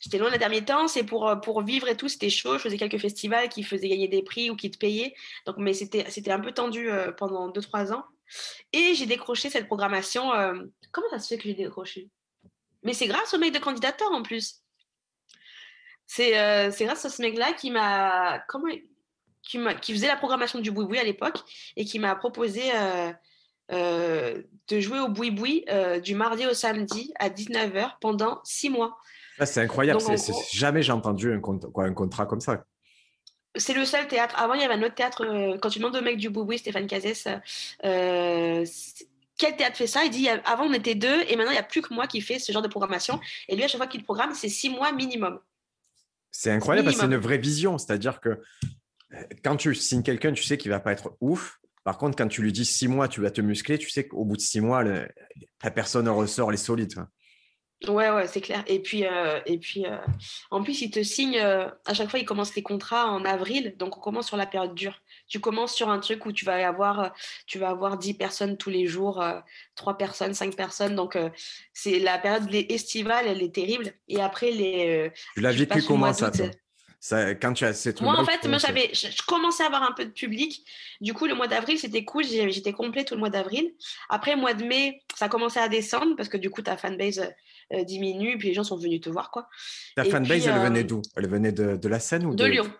J'étais loin de l'intermittence et pour, euh, pour vivre et tout, c'était chaud. Je faisais quelques festivals qui faisaient gagner des prix ou qui te payaient. Donc, mais c'était c'était un peu tendu euh, pendant 2-3 ans. Et j'ai décroché cette programmation. euh, Comment ça se fait que j'ai décroché? Mais c'est grâce au mec de candidateur en plus. C'est euh, c'est grâce à ce mec-là qui m'a. Comment qui, qui faisait la programmation du boui-boui à l'époque et qui m'a proposé euh, euh, de jouer au boui-boui du mardi au samedi à 19h pendant 6 mois. C'est incroyable. Donc, gros- jamais j'ai entendu un, cont- quoi, un contrat comme ça. C'est le seul théâtre. Avant, il y avait un autre théâtre. euh, quand tu demandes au mec du boui Stéphane Cazès, euh, quel théâtre fait ça? Il dit avant, on était deux et maintenant, il n'y a plus que moi qui fais ce genre de programmation. Et lui, à chaque fois qu'il programme, c'est 6 mois minimum. C'est incroyable parce que c'est une vraie vision. C'est-à-dire que euh, quand tu signes quelqu'un, tu sais qu'il va pas être ouf. Par contre, quand tu lui dis six mois, tu vas te muscler, tu sais qu'au bout de six mois, le- la personne ressort les solides. quoi. Ouais, ouais, c'est clair. Et puis, euh, et puis euh, en plus, il te signe, euh, à chaque fois, il commence les contrats en avril. Donc, on commence sur la période dure. Tu commences sur un truc où tu vas avoir, euh, tu vas avoir 10 personnes tous les jours, euh, 3 personnes, 5 personnes. Donc, euh, c'est la période estivale, elle est terrible. Et après, les, euh, Tu l'as vécu le comment ça, toi? Ça, Quand tu as ces trucs Moi, en fait, moi, j'avais, je, je commençais à avoir un peu de public. Du coup, le mois d'avril, c'était cool. J'étais complet tout le mois d'avril. Après, mois de mai, ça commençait à descendre parce que du coup, ta fanbase euh, euh, diminue. Puis les gens sont venus te voir, quoi. Ta et fanbase, puis, elle euh, venait d'où? Elle venait de, de la scène ou De de, Lyon.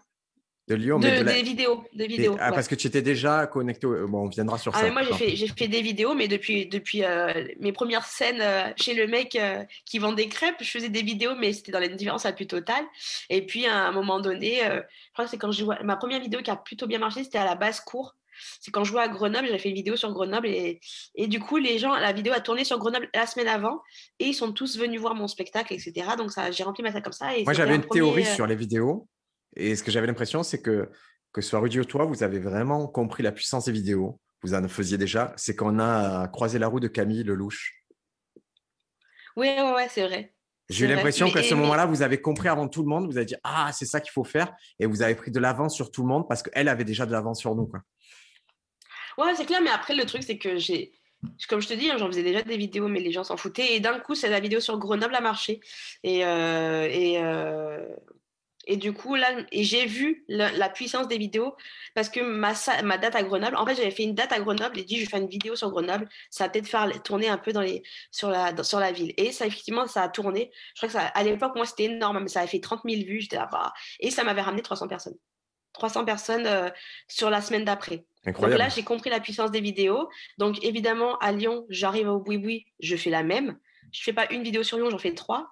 De Lyon, De- mais de la- Des vidéos. Des vidéos. Ah, ouais. parce que tu étais déjà connecté. au- Bon, on viendra sur Ah, ça. mais moi, j'ai fait, j'ai fait des vidéos, mais depuis, depuis euh, mes premières scènes euh, chez le mec euh, qui vend des crêpes, je faisais des vidéos, mais c'était dans l'indifférence la plus totale. Et puis, à un moment donné, je crois que c'est quand je jouais. Ma première vidéo qui a plutôt bien marché, c'était à la basse-cour. C'est quand je jouais à Grenoble, j'avais fait une vidéo sur Grenoble. Et, et du coup, les gens, la vidéo a tourné sur Grenoble la semaine avant. Et ils sont tous venus voir mon spectacle, etc. Donc, ça, j'ai rempli ma salle comme ça. Et Moi, j'avais un une premier, théorie sur les vidéos. Et ce que j'avais l'impression, c'est que, que ce soit Rudy ou toi, vous avez vraiment compris la puissance des vidéos. Vous en faisiez déjà. C'est qu'on a croisé la roue de Camille Lelouch. Oui, ouais, ouais, c'est vrai. J'ai eu l'impression qu'à ce mais- moment-là, vous avez compris avant tout le monde. Vous avez dit Ah, c'est ça qu'il faut faire. Et vous avez pris de l'avance sur tout le monde parce qu'elle avait déjà de l'avance sur nous. Quoi. Ouais, c'est clair, mais après, le truc, c'est que j'ai. Comme je te dis, hein, j'en faisais déjà des vidéos, mais les gens s'en foutaient. Et d'un coup, c'est la vidéo sur Grenoble a marché. Et, euh, et, euh, et du coup, là, et j'ai vu la, la puissance des vidéos parce que ma, ma date à Grenoble, en fait, j'avais fait une date à Grenoble et dit, je vais faire une vidéo sur Grenoble. Ça va peut-être faire tourner un peu dans les, sur, la, dans- sur la ville. Et ça, effectivement, ça a tourné. Je crois que ça, à l'époque, moi, c'était énorme, mais ça avait fait 30 000 vues. J'étais là, bah, et ça m'avait ramené 300 personnes. 300 personnes euh, sur la semaine d'après. Donc Incroyable. là, j'ai compris la puissance des vidéos. Donc évidemment, à Lyon, j'arrive au boui-boui, je fais la même. Je fais pas une vidéo sur Lyon, j'en fais trois.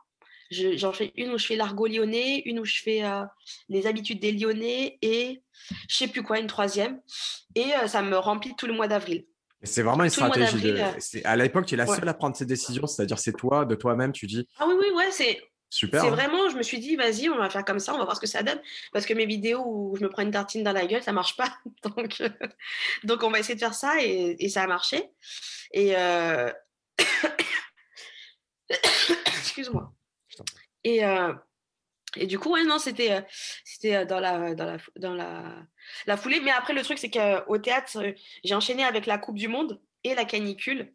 Je- J'en fais une où je fais l'argot lyonnais, une où je fais euh, les habitudes des Lyonnais et je sais plus quoi, une troisième. Et euh, ça me remplit tout le mois d'avril. c'est vraiment une tout stratégie. De... euh, À l'époque, tu es la ouais. seule à prendre ces décisions. C'est-à-dire, c'est toi, de toi-même, tu dis Ah oui, oui, ouais, c'est Super. c'est hein. vraiment, je me suis dit, vas-y, on va faire comme ça, on va voir ce que ça donne. Parce que mes vidéos où je me prends une tartine dans la gueule, ça marche pas. [laughs] Donc, euh, donc on va essayer de faire ça et, et ça a marché. Et [coughs] excuse-moi. Et, euh, et du coup, ouais, non, c'était, euh, c'était euh, dans, la, dans, la, dans la, la foulée. Mais après, le truc, c'est qu'au théâtre, j'ai enchaîné avec la Coupe du Monde et la canicule.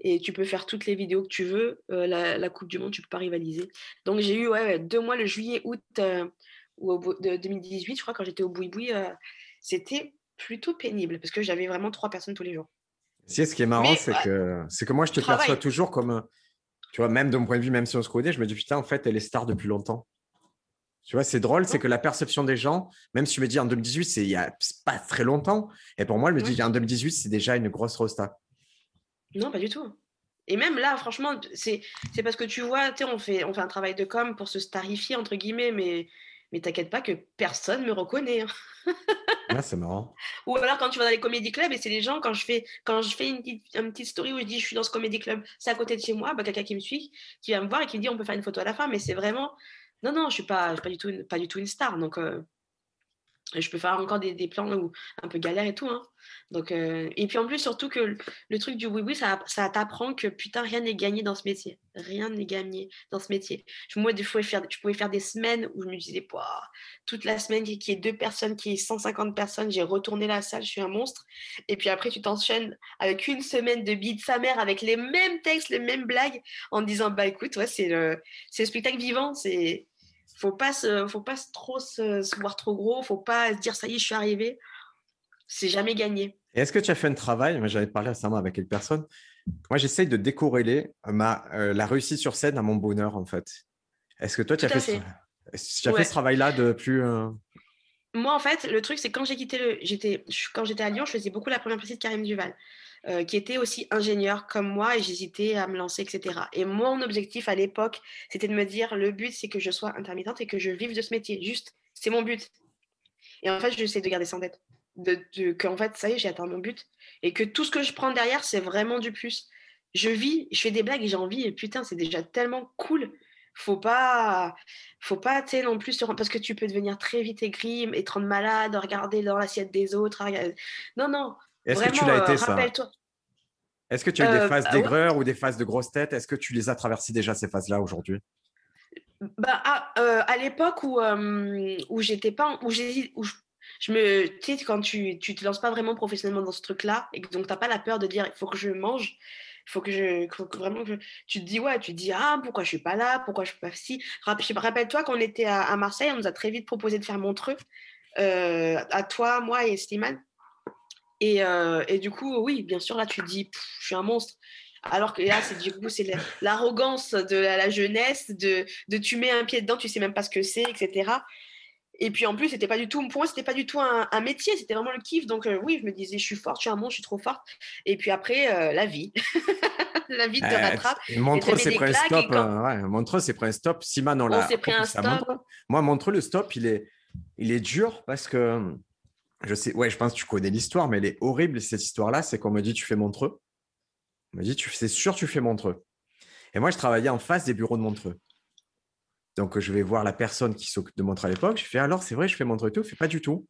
Et tu peux faire toutes les vidéos que tu veux. la, la, Coupe du Monde, tu peux pas rivaliser. Donc, j'ai eu ouais, deux mois, le juillet, août ou de 2018, je crois, quand j'étais au Boui-Boui. c'était plutôt pénible parce que j'avais vraiment trois personnes tous les jours. Si, ce qui est marrant, c'est que, c'est que moi, je te perçois toujours comme, tu vois, même de mon point de vue, même si on se connaît, je me dis, putain, en fait, elle est star depuis longtemps. Tu vois, c'est drôle, c'est que la perception des gens, même si je me dis en 2018, c'est il y a pas très longtemps, et pour moi, je me dis en 2018, c'est déjà une grosse rosta. Non, pas du tout. Et même là, franchement, c'est parce que tu vois, on fait, on fait un travail de com pour se starifier, entre guillemets, mais mais t'inquiète pas que personne me reconnaît. Hein. [laughs] ah, c'est marrant. Ou alors quand tu vas dans les comédie clubs et c'est les gens, quand je fais, quand je fais une, petite, story où je dis je suis dans ce comédie club, c'est à côté de chez moi, bah, quelqu'un qui me suit, qui va me voir et qui me dit on peut faire une photo à la fin, mais c'est vraiment. Non, non, je suis pas, suis pas, du, tout une, pas du tout une star. Donc, euh, je peux faire encore des, plans où, un peu galère et tout. Hein. Donc, euh, et puis en plus, surtout que le, truc du oui-oui, ça, ça t'apprend que putain, rien n'est gagné dans ce métier. Rien n'est gagné dans ce métier. Moi, des fois, je pouvais faire des semaines où je me disais, toute la semaine, qu'il y ait deux personnes, qu'il y ait 150 personnes, j'ai retourné la salle, je suis un monstre. Et puis après, tu t'enchaînes avec une semaine de bide sa mère, avec les mêmes textes, les mêmes blagues, en disant, bah écoute, ouais, c'est le, le spectacle vivant, faut pas se, faut pas trop se, voir trop gros, faut pas se dire ça y est, je suis arrivé. C'est jamais gagné. est-ce que tu as fait un travail J'avais parlé récemment avec une personne. Moi, j'essaye de décorréler ma, euh, la réussite sur scène à mon bonheur, en fait. Est-ce que toi, tu as, fait, Ce, tu as fait ce travail-là de plus. Euh Moi, en fait, le truc, c'est quand j'ai quitté le. J'étais, quand j'étais à Lyon, je faisais beaucoup la première partie de Karim Duval. Euh, qui était aussi ingénieur comme moi et j'hésitais à me lancer, etc. Et mon objectif à l'époque, c'était de me dire le but, c'est que je sois intermittente et que je vive de ce métier. Juste, c'est mon but. Et en fait, j'essaie de garder ça en tête. De, qu'en fait, ça y est, j'ai atteint mon but. Et que tout ce que je prends derrière, c'est vraiment du plus. Je vis, je fais des blagues et j'ai envie. Et putain, c'est déjà tellement cool. Faut pas, faut pas, non plus, parce que tu peux devenir très vite aigri, rendre malade, regarder dans l'assiette des autres. Non, non, est-ce que tu l'as été, ça? Est-ce que tu as eu des euh, phases bah d'aigreur ou des phases de grosse tête Est-ce que tu les as traversées déjà, ces phases-là, aujourd'hui? Bah, à, euh, à l'époque où, euh, où j'étais pas. Où où je, me. Tu sais, quand tu, tu te lances pas vraiment professionnellement dans ce truc-là, et que donc tu n'as pas la peur de dire il faut que je mange, il faut que je. vraiment tu te dis, ouais, tu te dis, ah, pourquoi je suis pas là? Pourquoi je suis pas ici Rappelle-toi qu'on était à, Marseille, on nous a très vite proposé de faire Montreux, à toi, moi et Slimane. Et, euh, et, du coup, oui, bien sûr, là, tu te dis, je suis un monstre. Alors que là, c'est du coup, c'est l'arrogance de la, jeunesse, de, de, tu mets un pied dedans, tu sais même pas ce que c'est, etc. Et puis en plus, c'était pas du tout, pour moi, c'était pas du tout un, un métier, c'était vraiment le kiff. Donc euh, oui, je me disais, je suis forte, je suis un monstre, je suis trop forte. Et puis après, euh, la vie. [laughs] la vie te rattrape. Montreux, c'est pris un stop. Ouais, Montreux, c'est pris un stop. Simon, on l'a. Moi, Montreux, le stop, il est, il est dur parce que je sais, ouais, je pense que tu connais l'histoire, mais elle est horrible, cette histoire-là. C'est qu'on me dit, tu fais Montreux. On me dit, c'est sûr, tu fais Montreux. Et moi, je travaillais en face des bureaux de Montreux. Donc, je vais voir la personne qui s'occupe de Montreux à l'époque. Je fais, alors, c'est vrai, je fais Montreux et tout. Il fait pas du tout.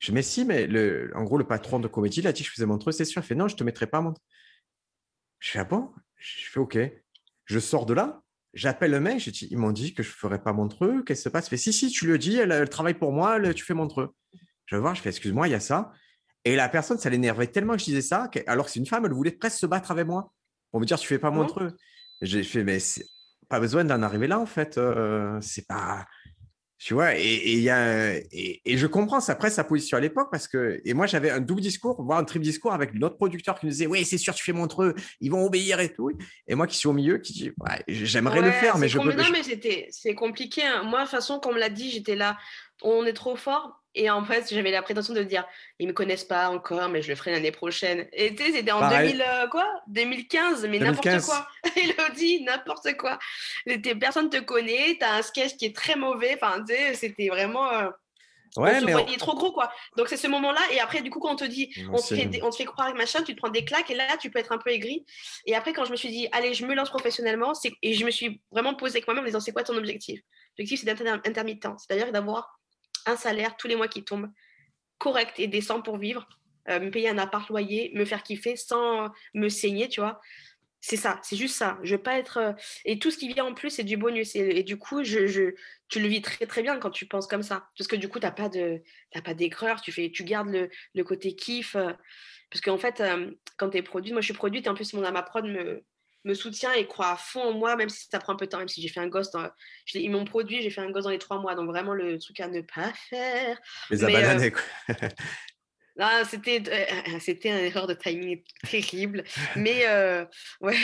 Je dis, mais si, mais le, en gros, le patron de comédie, il a dit que je faisais Montreux, c'est sûr. Il fait, non, je te mettrai pas à Montreux. Je fais, ah bon? Je fais, OK. Je sors de là. J'appelle le mec, dis, ils m'ont dit que je ne ferais pas Montreux. Qu'est-ce qui se passe? Il fait, si, si, tu le dis, elle, elle travaille pour moi, tu fais Montreux. Je vais voir, je fais excuse-moi, il y a ça. Et la personne, ça l'énervait tellement que je disais ça, alors que c'est une femme, elle voulait presque se battre avec moi pour me dire tu fais pas montreux. J'ai fait mais pas besoin d'en arriver là en fait. Euh, c'est pas tu vois, et, et, y a, et, je comprends après sa position à l'époque parce que, et moi j'avais un double discours, voire un triple discours avec notre producteur qui nous disait Oui, c'est sûr, tu fais montreux, ils vont obéir et tout. Et moi qui suis au milieu, qui dis J'aimerais le faire, mais je peux Non, mais c'est compliqué. Hein. Moi, de toute façon, comme on me l'a dit, j'étais là, on est trop fort. Et en fait, j'avais la prétention de dire, ils me connaissent pas encore, mais je le ferai l'année prochaine. Et tu sais, c'était en 2000, euh, quoi? 2015, mais n'importe quoi. [laughs] Elodie, n'importe quoi. Personne te connaît, tu as un sketch qui est très mauvais. Enfin, tu sais, c'était vraiment. Euh, ouais, on mais trop gros, quoi. Donc, c'est ce moment-là. Et après, du coup, quand on te dit, on te, fait, on te fait croire machin, tu te prends des claques. Et là, tu peux être un peu aigri. Et après, quand je me suis dit, allez, je me lance professionnellement, et je me suis vraiment posé avec moi-même en disant, c'est quoi ton objectif? L'objectif, c'est d'être intermittent. C'est-à-dire d'avoir un salaire tous les mois qui tombe correct et décent pour vivre, euh, me payer un appart loyer, me faire kiffer sans me saigner, tu vois. C'est ça, c'est juste ça. Je veux pas être. euh, Et tout ce qui vient en plus, c'est du bonus. Et, du coup, je, tu le vis très très bien quand tu penses comme ça. Parce que du coup, tu n'as pas d'aigreur, tu, fais, tu gardes le, le côté kiff. euh, Parce qu'en fait, quand tu es produite, moi je suis produite et en plus mon ama prod me, me soutient et croit à fond en moi, même si ça prend un peu de temps, même si j'ai fait un gosse. Dans, je ils m'ont produit, j'ai fait un gosse dans les trois mois. Donc vraiment le truc à ne pas faire. Mais, euh, quoi. [laughs] C'était euh, [clears throat] c'était une erreur de timing terrible. [laughs] Mais, euh, [laughs] ouais.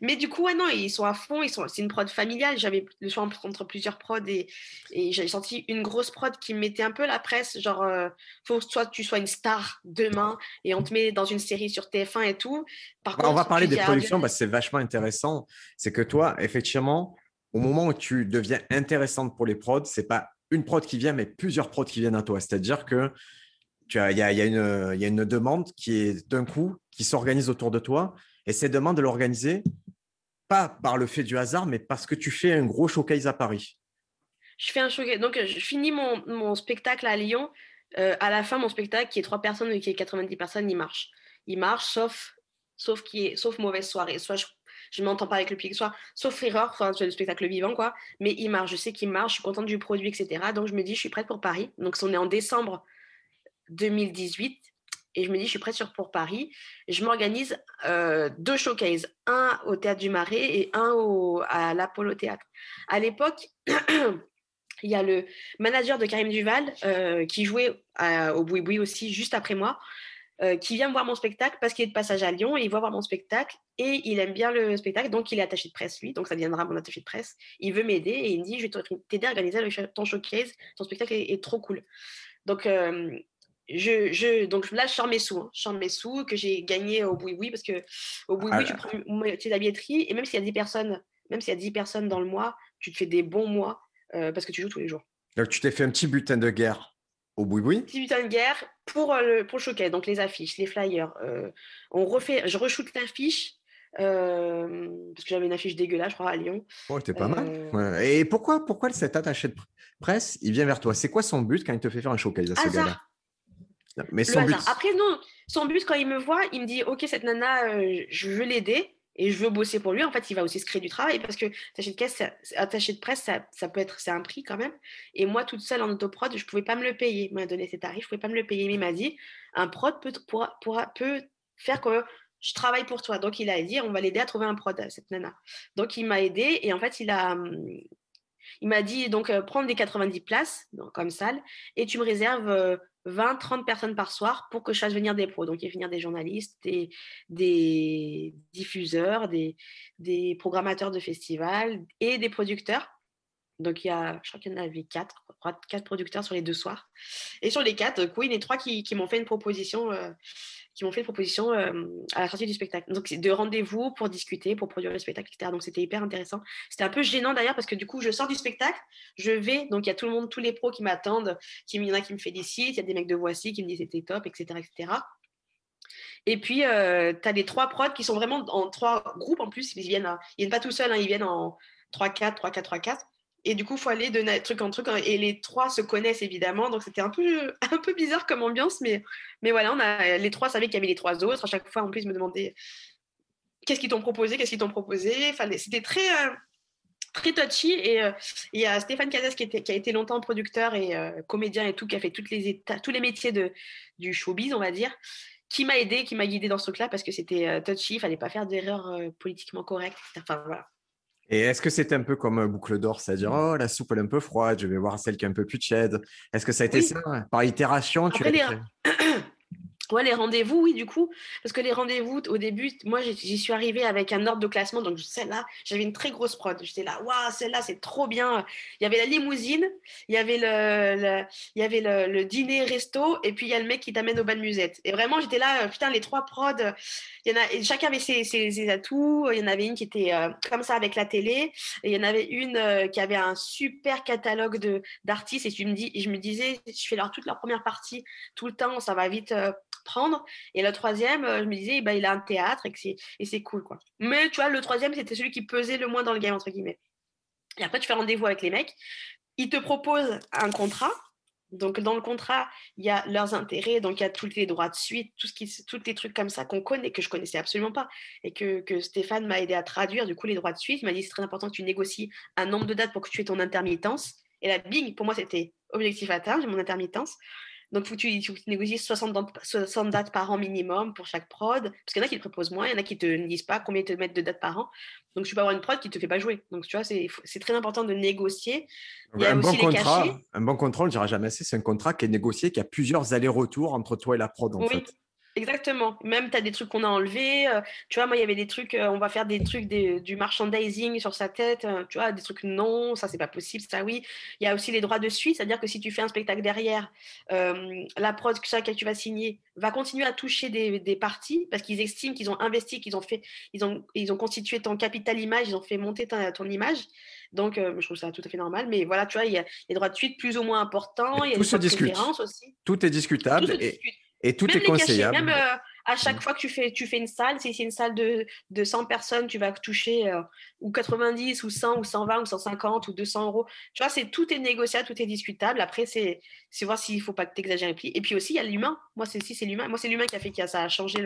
Mais du coup, ouais, non, ils sont à fond. Ils sont, c'est une prod familiale. J'avais le choix entre plusieurs prods et, et j'ai senti une grosse prod qui me mettait un peu la presse. Genre, euh, faut que soit tu sois une star demain et on te met dans une série sur TF1 et tout. Par Bah, on va contre, parler des productions parce que c'est vachement intéressant. C'est que toi, effectivement, au moment où tu deviens intéressante pour les prods, c'est pas une prod qui vient, mais plusieurs prods qui viennent à toi. C'est-à-dire que il y a, une, demande qui est d'un coup, qui s'organise autour de toi. Et cette demande de l'organiser, pas par le fait du hasard, mais parce que tu fais un gros showcase à Paris. Je fais un showcase. Donc, je finis mon, spectacle à Lyon. Euh, à la fin, mon spectacle, qui est trois personnes ou qui est 90 personnes, il marche. Il marche, sauf, sauf, qui est, sauf mauvaise soirée. Soit je, je m'entends pas avec le public, soit sauf erreur, enfin, c'est le spectacle vivant, quoi. Mais il marche, je sais qu'il marche, je suis contente du produit, etc. Donc, je me dis, je suis prête pour Paris. Donc, on est en décembre 2018. Et je me dis, je suis prête sur- pour Paris. Je m'organise euh, deux showcases, un au Théâtre du Marais et un au, à l'Apollo Théâtre. À l'époque, [clears throat] il y a le manager de Karim Duval euh, qui jouait à- au Boui aussi juste après moi, euh, qui vient voir mon spectacle parce qu'il est de passage à Lyon et il va voir mon spectacle et il aime bien le spectacle, donc il est attaché de presse lui, donc ça deviendra mon attaché de presse. Il veut m'aider et il me dit je vais t'aider à organiser ton showcase, ton spectacle est, trop cool. Donc euh, je, je, donc là, je sors mes sous. hein. Je sors mes sous que j'ai gagné au Boui Boui parce que au Boui Ah tu prends moitié de la billetterie et même s'il y a 10 personnes, même s'il y a 10 personnes dans le mois, tu te fais des bons mois euh, parce que tu joues tous les jours. Donc, tu t'es fait un petit butin de guerre au boui-boui. Petit butin de guerre pour, euh, le, pour le showcase, donc les affiches, les flyers. euh, on refait, je re-shoot l'affiche euh, parce que j'avais une affiche dégueulasse, je crois, à Lyon. Oh, t'es pas mal. Ouais. Et pourquoi, pourquoi cet attaché de pr- presse, il vient vers toi? C'est quoi son but quand il te fait faire un showcase à ce gars-là? Mais son but. Après, non, son but, quand il me voit, il me dit Ok, cette nana, euh, je veux l'aider et je veux bosser pour lui. En fait, il va aussi se créer du travail parce que attaché de, caisse, ça- attaché de presse, ça, ça peut être, c'est un prix quand même. Et moi, toute seule en autoprod, je pouvais pas me le payer. Il m'a donné ses tarifs, je pouvais pas me le payer. Mais il m'a dit Un prod peut, pourra, pourra- peut faire que je travaille pour toi. Donc, il a dit On va l'aider à trouver un prod, à cette nana. Donc, il m'a aidé et en fait, il a. hum, Il m'a dit donc euh, prendre des 90 places donc, comme salle et tu me réserves euh, 20, 30 personnes par soir pour que je fasse venir des pros. Donc, il fait venir des journalistes, des, des diffuseurs, des, des programmateurs de festivals et des producteurs. Donc, il y a, je crois qu'il y en avait quatre, quatre producteurs sur les deux soirs. Et sur les quatre, donc, oui, il y en a trois qui, qui m'ont fait une proposition, euh, qui m'ont fait une proposition euh, à la sortie du spectacle. Donc, c'est de rendez-vous pour discuter, pour produire le spectacle, etc. Donc, c'était hyper intéressant. C'était un peu gênant d'ailleurs parce que du coup, je sors du spectacle, je vais, donc il y a tout le monde, tous les pros qui m'attendent, qui, il y en a qui me félicitent, il y a des mecs de Voici qui me disent c'était top, etc. etc. Et puis, tu as les trois prods qui sont vraiment en trois groupes en plus. Ils viennent, ils viennent pas tout seuls, hein, ils viennent en 3-4, 3-4, 3-4. Et du coup, il faut aller de truc en truc. hein, Et les trois se connaissent évidemment. Donc, c'était un peu, [laughs] un peu bizarre comme ambiance. Mais, mais voilà, on a, les trois savaient qu'il y avait les trois autres. À chaque fois, en plus, ils me demandaient qu'est-ce qu'ils t'ont proposé, qu'est-ce qu'ils t'ont proposé? Enfin, c'était très, euh, très touchy. Et euh, il y a Stéphane Casas qui, qui a été longtemps producteur et euh, comédien et tout, qui a fait toutes les états, tous les métiers de, du showbiz, on va dire, qui m'a aidé, qui m'a guidé dans ce truc-là parce que c'était touchy, il fallait pas faire d'erreurs politiquement correctes. Enfin, voilà. Et est-ce que c'était un peu comme un boucle d'or, c'est-à-dire oh la soupe elle est un peu froide, je vais voir celle qui est un peu plus tiède. Est-ce que ça a été Oui. ça par itération tu Après, l'as les- Ouais, les rendez-vous, oui, du coup, parce que les rendez-vous, au début, moi, j'y suis arrivée avec un ordre de classement, donc celle-là, j'avais une très grosse prod. J'étais là, waouh, celle-là, c'est trop bien. Il y avait la limousine, il y avait le, il y avait le, le dîner resto, et puis il y a le mec qui t'amène au bal musette. Et vraiment, j'étais là, euh, putain, les trois prods, il y en a, chacun avait ses, ses- atouts. Il y en avait une qui était euh, comme ça avec la télé, et il y en avait une euh, qui avait un super catalogue d'artistes. Et tu me dis, je me disais, je fais leur, toute leur première partie tout le temps, ça va vite. Prendre. Et le troisième, euh, je me disais, bah, il a un théâtre et c'est cool. quoi. Mais tu vois, le troisième, c'était celui qui pesait le moins dans le game, entre guillemets. Et après, tu fais rendez-vous avec les mecs. Ils te proposent un contrat. Donc, dans le contrat, il y a leurs intérêts, donc il y a tous les droits de suite, tous les trucs comme ça qu'on connaît, que je connaissais absolument pas, et que, que Stéphane m'a aidé à traduire, du coup, les droits de suite. Il m'a dit c'est très important que tu négocies un nombre de dates pour que tu aies ton intermittence. Et la bing, pour moi, c'était objectif atteint, j'ai mon intermittence. Donc, il faut que tu, négocies 60 dates, par an minimum pour chaque prod. Parce qu'il y en a qui te proposent moins, il y en a qui ne te disent pas combien ils te mettent de dates par an. Donc, tu peux avoir une prod qui ne te fait pas jouer. Donc, tu vois, c'est très important de négocier. un, bon contrat, un bon contrat, on ne dira jamais assez, c'est un contrat qui est négocié, qui a plusieurs allers-retours entre toi et la prod, en oui. fait. Exactement. Même, tu as des trucs qu'on a enlevés. Euh, tu vois, moi, il y avait des trucs, euh, on va faire des trucs du merchandising sur sa tête. Euh, tu vois, des trucs non, ça, c'est pas possible, ça, oui. Il y a aussi les droits de suite, c'est-à-dire que si tu fais un spectacle derrière, la prod sur laquelle tu vas signer va continuer à toucher des, des parties parce qu'ils estiment qu'ils ont investi, qu'ils ont fait, ils ont, ils ont constitué ton capital image, ils ont fait monter ton image. Donc, je trouve ça tout à fait normal. Mais voilà, tu vois, il y a les droits de suite plus ou moins importants. il y a des différences aussi. Tout est discutable. et... Et tout est conseillable. même euh, à chaque mm. fois que tu fais, tu fais une salle, si c'est une salle de, de 100 personnes, tu vas toucher euh, ou 90 ou 100 ou 120 ou 150 ou 200 euros. Tu vois, c'est, tout est négociable, tout est discutable. Après, c'est, voir s'il ne faut pas que tu exagères les Et puis aussi, il y a l'humain. Moi, c'est, si, c'est l'humain. Moi, c'est l'humain qui a fait ça a changé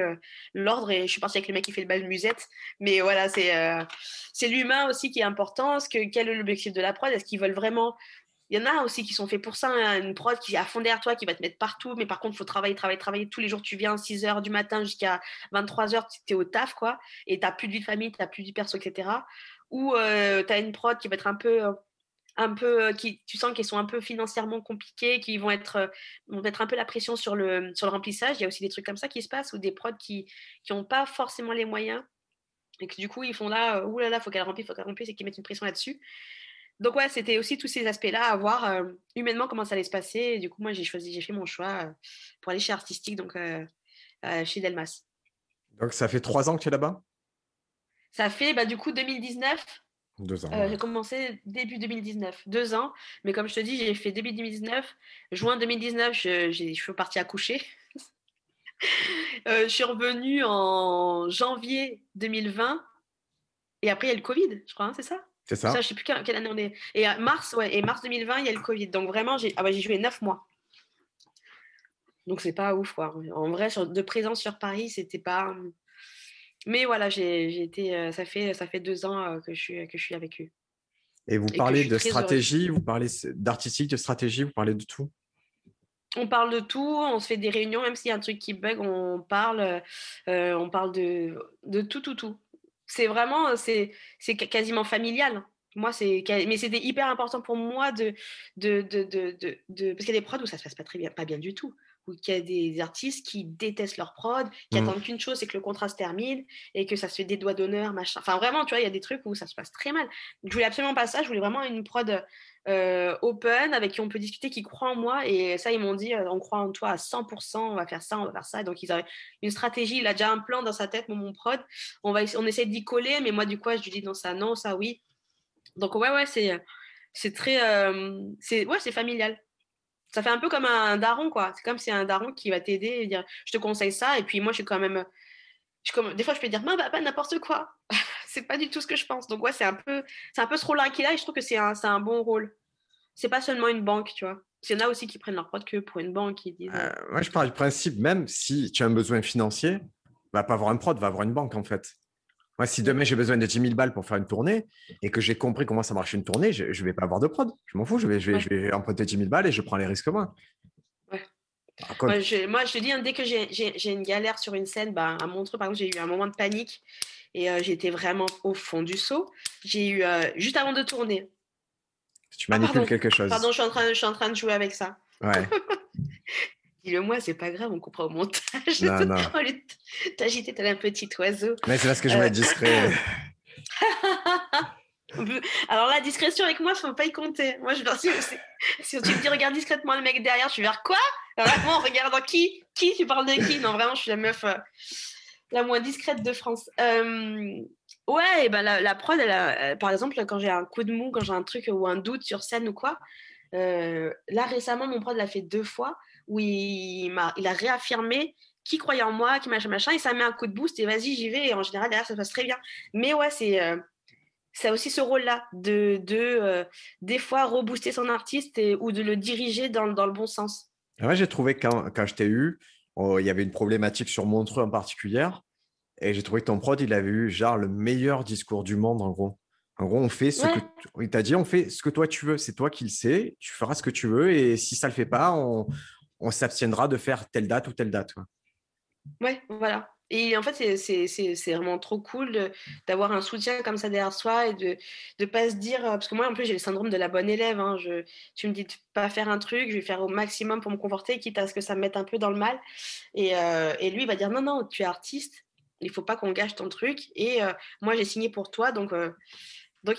l'ordre et je suis partie avec le mec qui fait le bal musette. Mais voilà, c'est, euh, c'est l'humain aussi qui est important. Ce que, quel est l'objectif de la prod? Est-ce qu'ils veulent vraiment il y en a aussi qui sont faits pour ça, hein, une prod qui est à fond derrière toi, qui va te mettre partout, mais par contre, il faut travailler, travailler, travailler. Tous les jours, tu viens 6 h du matin jusqu'à 23 h tu es au taf, quoi, et tu n'as plus de vie de famille, tu n'as plus de perso, etc. Ou euh, tu as une prod qui va être un peu. Euh, un peu euh, qui tu sens qu'ils sont un peu financièrement compliqués qui vont être vont mettre un peu la pression sur le remplissage il y a aussi des trucs comme ça qui se passent ou des prods qui n'ont pas forcément les moyens et que du coup ils font là ouh là là faut qu'elle remplisse faut qu'elle remplisse et qu'ils mettent une pression là-dessus donc ouais, c'était aussi tous ces aspects-là à voir euh, humainement comment ça allait se passer. Et du coup, moi, j'ai choisi, j'ai fait mon choix euh, pour aller chez Artistique, donc euh, chez Delmas. Donc ça fait trois ans que tu es là-bas? Ça fait bah, du coup 2019. Deux ans. J'ai commencé début 2019, deux ans. Mais comme je te dis, j'ai fait début 2019. Juin 2019, je, je suis partie accoucher. [laughs] je suis revenue en janvier 2020. Et après, il y a le Covid, je crois, hein, c'est ça? C'est ça. ça. Je sais plus quelle, année on est. Et euh, mars, ouais, et mars 2020, il y a le Covid. Donc vraiment, j'ai ah joué neuf mois. Donc c'est pas ouf, quoi. En vrai, de présence sur Paris, c'était pas. Mais voilà, j'ai été. Euh, ça fait ça fait deux ans euh, que je suis que je suis avec eux. Et vous parlez de stratégie, vous parlez d'artistique, de stratégie, vous parlez de tout? On parle de tout, on se fait des réunions, même s'il y a un truc qui bug, on parle, on parle de, de tout, tout, tout c'est vraiment, euh, c'est, c'est quasiment familial. Moi, c'est, mais c'était hyper important pour moi de, de, de, de, de, parce qu'il y a des prods où ça se passe pas très bien, pas bien du tout, où il y a des artistes qui détestent leur prod, qui mmh. attendent qu'une chose, c'est que le contrat se termine et que ça se fait des doigts d'honneur, machin. Enfin, vraiment, tu vois, il y a des trucs où ça se passe très mal. Je voulais absolument pas ça. Je voulais vraiment une prod euh, open avec qui on peut discuter, qui croient en moi. Et ça, ils m'ont dit, euh, on croit en toi à 100%, on va faire ça, on va faire ça. donc, ils avaient une stratégie, il a déjà un plan dans sa tête, mon, mon prod. On, va, on essaie d'y coller, mais moi, du coup, je lui dis non, ça, non, ça, oui. Donc, ouais, ouais, c'est, c'est très. Euh, c'est, ouais, c'est familial. Ça fait un peu comme un daron, quoi. C'est comme si un daron qui va t'aider et dire je te conseille ça. Et puis, moi, je suis quand même. Des fois, je peux dire, bah, pas n'importe quoi. C'est pas du tout ce que je pense. Donc, ouais, c'est un peu, c'est un peu ce rôle-là qu'il a et je trouve que c'est un, un bon rôle. C'est pas seulement une banque, tu vois. Il y en a aussi qui prennent leur prod que pour une banque. Disent... Euh, moi, je parle du principe, même si tu as un besoin financier, va pas avoir un prod, va avoir une banque, en fait. Moi, si demain j'ai besoin de 10 000 balles pour faire une tournée et que j'ai compris comment ça marche une tournée, je ne vais pas avoir de prod. Je m'en fous, je vais, je, vais, emprunter 10 000 balles et je prends les risques moi. Ouais. moi, je, te dis, hein, dès que j'ai une galère sur une scène, bah, à Montreux, par exemple, j'ai eu un moment de panique et euh, j'étais vraiment au fond du seau. J'ai eu, euh, juste avant de tourner. Tu ah, manipules quelque chose. Pardon, je suis, en train, je suis en train de jouer avec ça. Ouais. [laughs] Dis-le moi, c'est pas grave, on comprend au montage. Non, non. [laughs] T'agiter tel un petit oiseau. Mais c'est parce que je vais être euh. discret. [laughs] Alors la discrétion avec moi, il ne faut pas y compter. Moi, je si, si tu me dis regarde discrètement le mec derrière, je suis vers quoi? Vraiment, regarde qui? Qui? Tu parles de qui? Non, vraiment, je suis la meuf la moins discrète de France. Euh, ouais, ben la, prod, elle par exemple, quand j'ai un coup de mou, quand j'ai un truc ou un doute sur scène ou quoi, euh, là récemment, mon prod l'a fait deux fois où il, a, il a réaffirmé qui croyait en moi, qui machin, machin, et ça met un coup de boost et vas-y, j'y vais. Et en général, derrière, ça se passe très bien. Mais ouais, c'est. Euh, c'est aussi ce rôle-là de, de euh, des fois rebooster son artiste et, ou de le diriger dans, dans le bon sens. Moi, j'ai trouvé quand, quand je t'ai eu, il y avait une problématique sur Montreux en particulier. Et j'ai trouvé que ton prod, il avait eu genre le meilleur discours du monde, en gros. En gros, on fait ce que. Il t'a dit, on fait ce que toi tu veux. C'est toi qui le sais. Tu feras ce que tu veux. Et si ça ne le fait pas, on, on s'abstiendra de faire telle date ou telle date. Ouais, voilà. Et en fait, c'est vraiment trop cool d'avoir un soutien comme ça derrière soi et de ne pas se dire. Parce que moi, en plus, j'ai le syndrome de la bonne élève. Hein, tu me dis de pas faire un truc, je vais faire au maximum pour me conforter, quitte à ce que ça me mette un peu dans le mal. Et, euh, lui, il va dire non, non, tu es artiste, il faut pas qu'on gâche ton truc. Et euh, moi, j'ai signé pour toi. Donc, euh,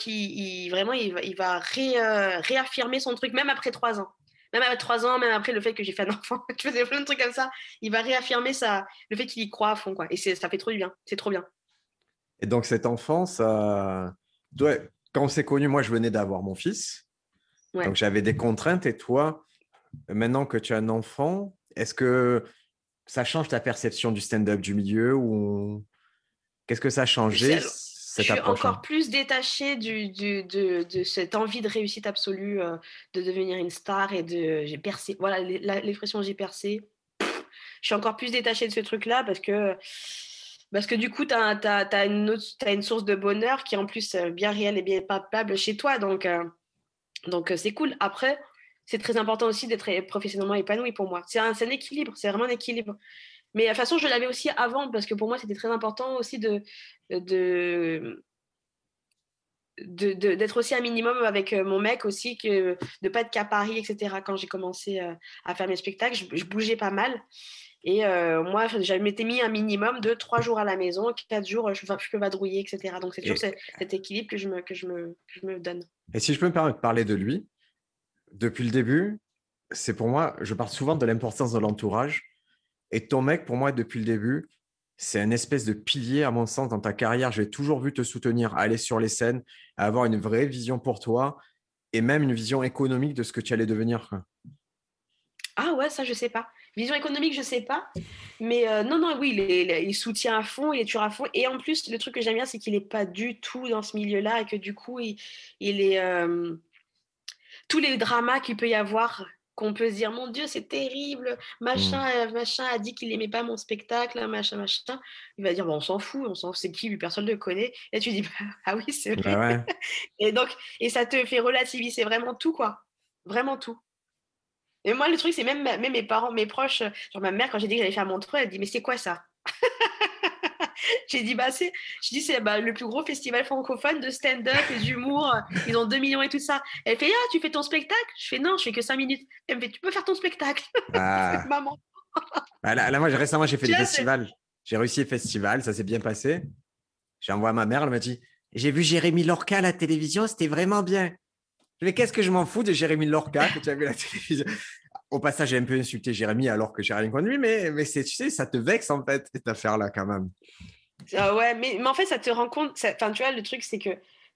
il, vraiment, il va réaffirmer son truc, même après trois ans même après trois ans, même après le fait que j'ai fait un [laughs] enfant, je faisais plein de trucs comme ça, il va réaffirmer ça, le fait qu'il y croit à fond. Quoi. Et ça fait trop du bien. C'est trop bien. Et donc, cet enfant, ça... quand on s'est connu, moi, je venais d'avoir mon fils. Donc, j'avais des contraintes. Et toi, maintenant que tu as un enfant, est-ce que ça change ta perception du stand-up du milieu ou qu'est-ce que ça a changé je suis encore plus détachée du, de, cette envie de réussite absolue, euh, de devenir une star et de j'ai percé. Voilà l'expression j'ai percé. je suis encore plus détachée de ce truc-là parce que, parce que du coup, tu as, as, une une source de bonheur qui est en plus euh, bien réelle et bien palpable chez toi. Donc, euh, donc c'est cool. Après, c'est très important aussi d'être professionnellement épanoui pour moi. C'est un, un équilibre, c'est vraiment un équilibre. Mais de toute façon, je l'avais aussi avant parce que pour moi, c'était très important aussi de, de, d'être aussi un minimum avec euh, mon mec aussi, que, de ne pas être qu'à Paris, etc. Quand j'ai commencé euh, à faire mes spectacles, je, bougeais pas mal. Et euh, moi, j'avais m'étais mis un minimum de trois jours à la maison, quatre jours, je, je peux vadrouiller, etc. Donc, c'est toujours cet équilibre que je, me, que, je me, que je me donne. Et si je peux me permettre de parler de lui, depuis le début, c'est pour moi, je parle souvent de l'importance de l'entourage. Et ton mec, pour moi, depuis le début, c'est un espèce de pilier, à mon sens, dans ta carrière. J'ai toujours vu te soutenir, aller sur les scènes, avoir une vraie vision pour toi et même une vision économique de ce que tu allais devenir. Ah ouais, ça, je sais pas. Vision économique, je sais pas. Mais euh, non, non, oui, il, soutient à fond, il est toujours à fond. Et en plus, le truc que j'aime bien, c'est qu'il n'est pas du tout dans ce milieu-là et que du coup, il, est. Euh, tous les dramas qu'il peut y avoir qu'on peut se dire mon Dieu c'est terrible machin mmh. euh, machin a dit qu'il n'aimait pas mon spectacle machin machin. Il va dire bon, on s'en fout on s'en c'est qui lui personne ne le connaît. Et tu dis [laughs] ah oui c'est vrai. Bah [laughs] et donc et ça te fait relativiser vraiment tout quoi. Vraiment tout. Et moi le truc c'est même, même mes parents mes proches genre ma mère quand j'ai dit que j'allais faire Montreux elle dit mais c'est quoi ça? [laughs] j'ai dit, bah, c'est, je dis, c'est bah, le plus gros festival francophone de stand-up et d'humour. Ils ont 2 millions et tout ça. Elle fait, ah, tu fais ton spectacle? Je fais, non, je fais que 5 minutes. Elle me fait, tu peux faire ton spectacle. Ah. [laughs] Maman. Bah, là, moi, récemment, j'ai fait le festival. J'ai réussi le festival, ça s'est bien passé. J'ai envoyé à ma mère, elle m'a dit, j'ai vu Jérémy Lorca à la télévision, c'était vraiment bien. Mais qu'est-ce que je m'en fous de Jérémy Lorca que tu as vu à la télévision? Au passage, j'ai un peu insulté Jérémy alors que j'ai rien contre lui, mais, mais tu sais, ça te vexe en fait, cette affaire-là quand même. Ah ouais, mais, mais, en fait, ça te rend compte. Enfin, tu vois, le truc, c'est que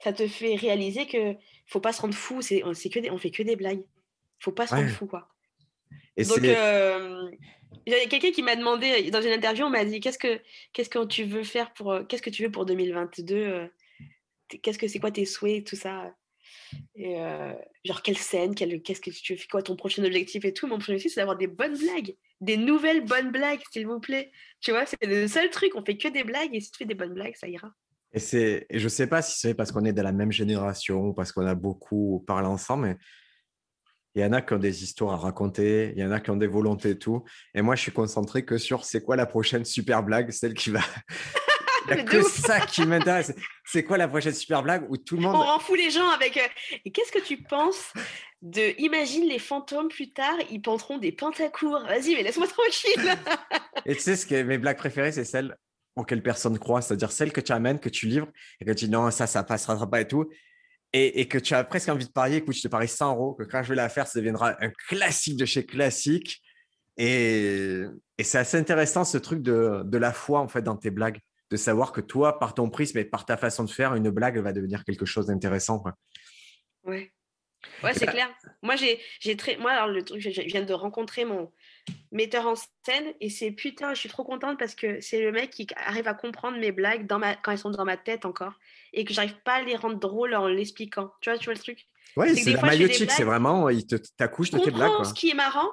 ça te fait réaliser que faut pas se rendre fou. C'est, c'est que on fait que des blagues. Faut pas se rendre fou, quoi. Et Donc, euh, il y a quelqu'un qui m'a demandé dans une interview, on m'a dit qu'est-ce que qu'est-ce que tu veux faire pour euh, qu'est-ce que tu veux pour 2022 euh, Qu'est-ce que c'est quoi tes souhaits, tout ça? Et genre quelle scène, qu'est-ce que tu fais quoi ton prochain objectif et tout? Mon prochain objectif c'est d'avoir des bonnes blagues des nouvelles bonnes blagues, s'il vous plaît. Tu vois, c'est le seul truc, on fait que des blagues et si tu fais des bonnes blagues, ça ira. Et, c'est, et je ne sais pas si c'est parce qu'on est de la même génération ou parce qu'on a beaucoup parlé ensemble, mais il y en a qui ont des histoires à raconter, il y en a qui ont des volontés et tout. Et moi, je suis concentré que sur c'est quoi la prochaine super blague, celle qui va. [laughs] Il n'y a que ça qui m'intéresse. C'est quoi la prochaine super blague où tout le monde. On rend fou les gens avec. Euh, et qu'est-ce que tu penses de imagine les fantômes plus tard, ils penseront des pantacours. Vas-y, mais laisse-moi tranquille. et tu sais, ce que mes blagues préférées, c'est celles auxquelles personne croit, c'est-à-dire celles que tu amènes, que tu livres, et que tu dis non, ça, ça passera pas et tout. Et, que tu as presque envie de parier, écoute, je te parie 100 euros, que quand je vais la faire, ça deviendra un classique de chez classique. Et, c'est assez intéressant ce truc de, de, la foi en fait dans tes blagues, de savoir que toi, par ton prisme et par ta façon de faire, une blague va devenir quelque chose d'intéressant. Ouais. Ouais, c'est clair. Moi, j'ai, j'ai très. Moi, alors, le truc, je viens de rencontrer mon, metteur en scène et c'est putain, je suis trop contente parce que c'est le mec qui arrive à comprendre mes blagues dans ma, quand elles sont dans ma tête encore et que j'arrive pas à les rendre drôles en l'expliquant. Tu vois, tu vois le truc? Oui, C'est la maillotique, c'est vraiment, il te t'accouche de Il tes blagues. comprend quoi. ce qui est marrant.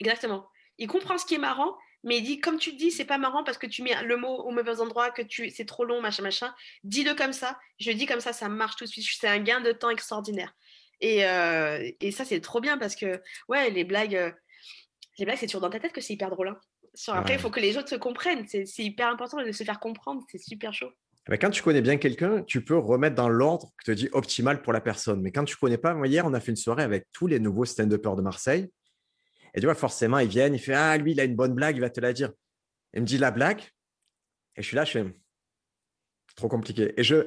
Exactement. Il comprend ce qui est marrant, mais il dit, comme tu te dis, c'est pas marrant parce que tu mets le mot au mauvais endroit, que tu, c'est trop long, machin, machin. Dis-le comme ça. Je dis comme ça, ça marche tout de suite. C'est un gain de temps extraordinaire. Et, euh, et ça, c'est trop bien parce que, ouais, les blagues, euh, les blagues, c'est toujours dans ta tête que c'est hyper drôle. hein. Sur- Après, il Ouais. faut que les autres se comprennent. C'est c'est hyper important de se faire comprendre. C'est super chaud. Mais quand tu connais bien quelqu'un, tu peux remettre dans l'ordre que te dit optimal pour la personne. Mais quand tu connais pas, moi, hier, on a fait une soirée avec tous les nouveaux stand-uppers de Marseille. Et tu vois, forcément, ils viennent, ils font Ah, lui, il a une bonne blague, il va te la dire. Il me dit la blague. Et je suis là, je fais trop compliqué. Et je,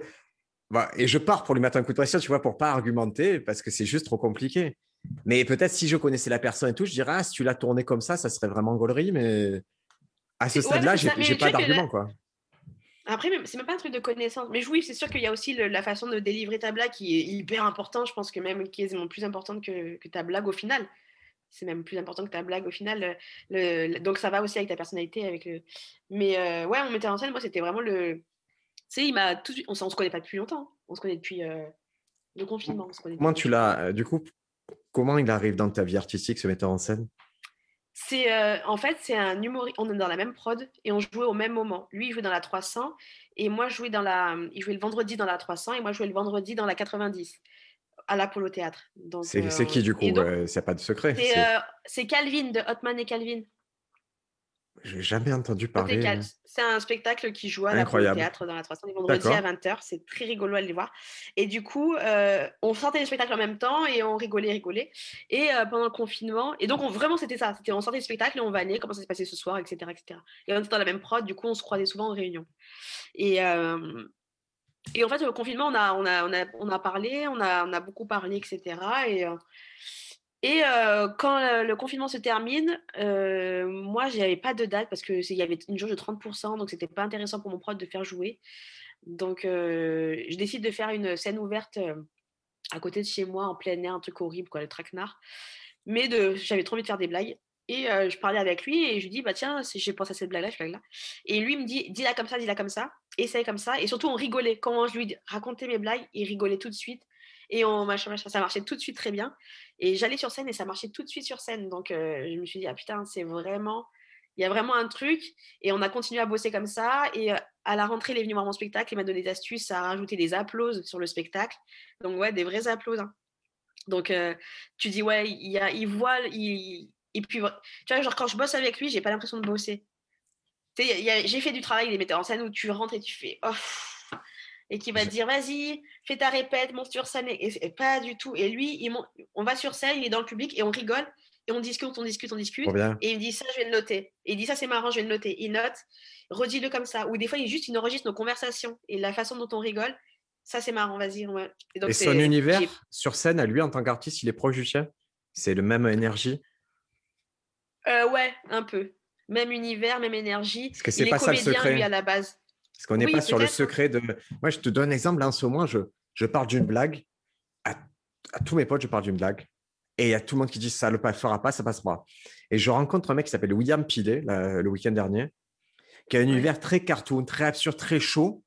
voilà, et je pars pour lui mettre un coup de pression, tu vois, pour pas argumenter, parce que c'est juste trop compliqué. Mais peut-être si je connaissais la personne et tout, je dirais, ah, si tu l'as tourné comme ça, ça serait vraiment gaulerie. Mais à ce ouais, stade-là, c'est j'ai pas là- d'argument, quoi. Après, c'est même pas un truc de connaissance. Mais oui, c'est sûr qu'il y a aussi le- la façon de délivrer ta blague qui est hyper importante. Je pense que même quasiment plus importante que, que ta blague au final. C'est même plus important que ta blague au final. Le- le- donc ça va aussi avec ta personnalité. Avec le... Mais euh, ouais, on mettait en scène, moi, c'était vraiment le. Sais, il m'a tout. On, on se connaît pas depuis longtemps. hein. On se connaît depuis euh, le confinement. on se connaît Comment tu l'as, euh, du coup, comment il arrive dans ta vie artistique, ce metteur en scène? C'est euh, en fait c'est un humoriste. On est dans la même prod et on jouait au même moment. Lui il jouait dans la 300 et moi je jouais dans la. Il jouait le vendredi dans la 300 et moi je jouais le vendredi dans la 90 à l'Apollo Théâtre. C'est euh, c'est qui, du coup? donc, euh, C'est pas de secret. C'est c'est- c'est Calvin de Hotman et Calvin. J'ai jamais entendu parler. Cal. C'est un spectacle qui joue à l'Apollo Incroyable. Théâtre dans la 300 les vendredis à D'accord. 20h. C'est très rigolo à aller voir. Et du coup, euh, on sortait les spectacles en même temps et on rigolait, rigolait. Et euh, pendant le confinement, et donc on, vraiment c'était ça. C'était on sortait les spectacles et on vanait comment ça s'est passé ce soir, etc., etc. Et on était dans la même prod. Du coup, on se croisait souvent en réunion. Et euh, et en fait, au confinement, on a, on a, on a, on a parlé, on a, on a beaucoup parlé, etc. Et, et euh, quand le, le confinement se termine, euh, moi, j'avais pas de date parce qu'il y avait une jauge de 30%, donc c'était pas intéressant pour mon prod de faire jouer. Donc, euh, je décide de faire une scène ouverte euh, à côté de chez moi, en plein air, un truc horrible, quoi, le traquenard. Mais j'avais trop envie de faire des blagues. Et euh, je parlais avec lui et je lui dis, bah tiens, j'ai pensé à cette blague-là, cette blague-là. Et lui me dit, dis-la comme ça, dis-la comme ça, essaye comme ça. Et surtout, on rigolait. Quand je lui racontais mes blagues, il rigolait tout de suite. Et on, machin, machin, ça marchait tout de suite très bien. Et j'allais sur scène et ça marchait tout de suite sur scène. Donc euh, je me suis dit, ah putain, c'est vraiment, il y a vraiment un truc. Et on a continué à bosser comme ça. Et euh, à la rentrée, il est venu voir mon spectacle, il m'a donné des astuces à rajouter des applauses sur le spectacle. Donc ouais, des vrais applauses. hein. Donc euh, tu dis, ouais, il, y a, il voit, il, et puis, tu vois, genre quand je bosse avec lui, j'ai pas l'impression de bosser. J'ai fait du travail des metteurs en scène où tu rentres et tu fais, oh, et qui va te dire, vas-y, fais ta répète, monte sur scène, et, pas du tout. Et lui, il on va sur scène, il est dans le public et on rigole, et on discute, on discute, on discute. Bien. Et il dit ça, je vais le noter. Et il dit ça, c'est marrant, je vais le noter. Il note, redis-le comme ça. Ou des fois, il juste, il enregistre nos conversations et la façon dont on rigole. Ça, c'est marrant, vas-y. ouais. Et donc, Et c'est- son univers sur scène, à lui, en tant qu'artiste, il est proche du tien C'est le même énergie? Euh, ouais, un peu. Même univers, même énergie. Parce que c'est il pas est ça le comédien, secret. lui, à la base. Parce qu'on n'est Oui, pas sur le secret de. Moi, je te donne un exemple. Là, en ce moment, je, je parle d'une blague. À, à tous mes potes, je parle d'une blague. Et il y a tout le monde qui dit ça ne le fera pas, ça passera. Et je rencontre un mec qui s'appelle William Pilet le week-end dernier, qui a un Ouais. univers très cartoon, très absurde, très chaud.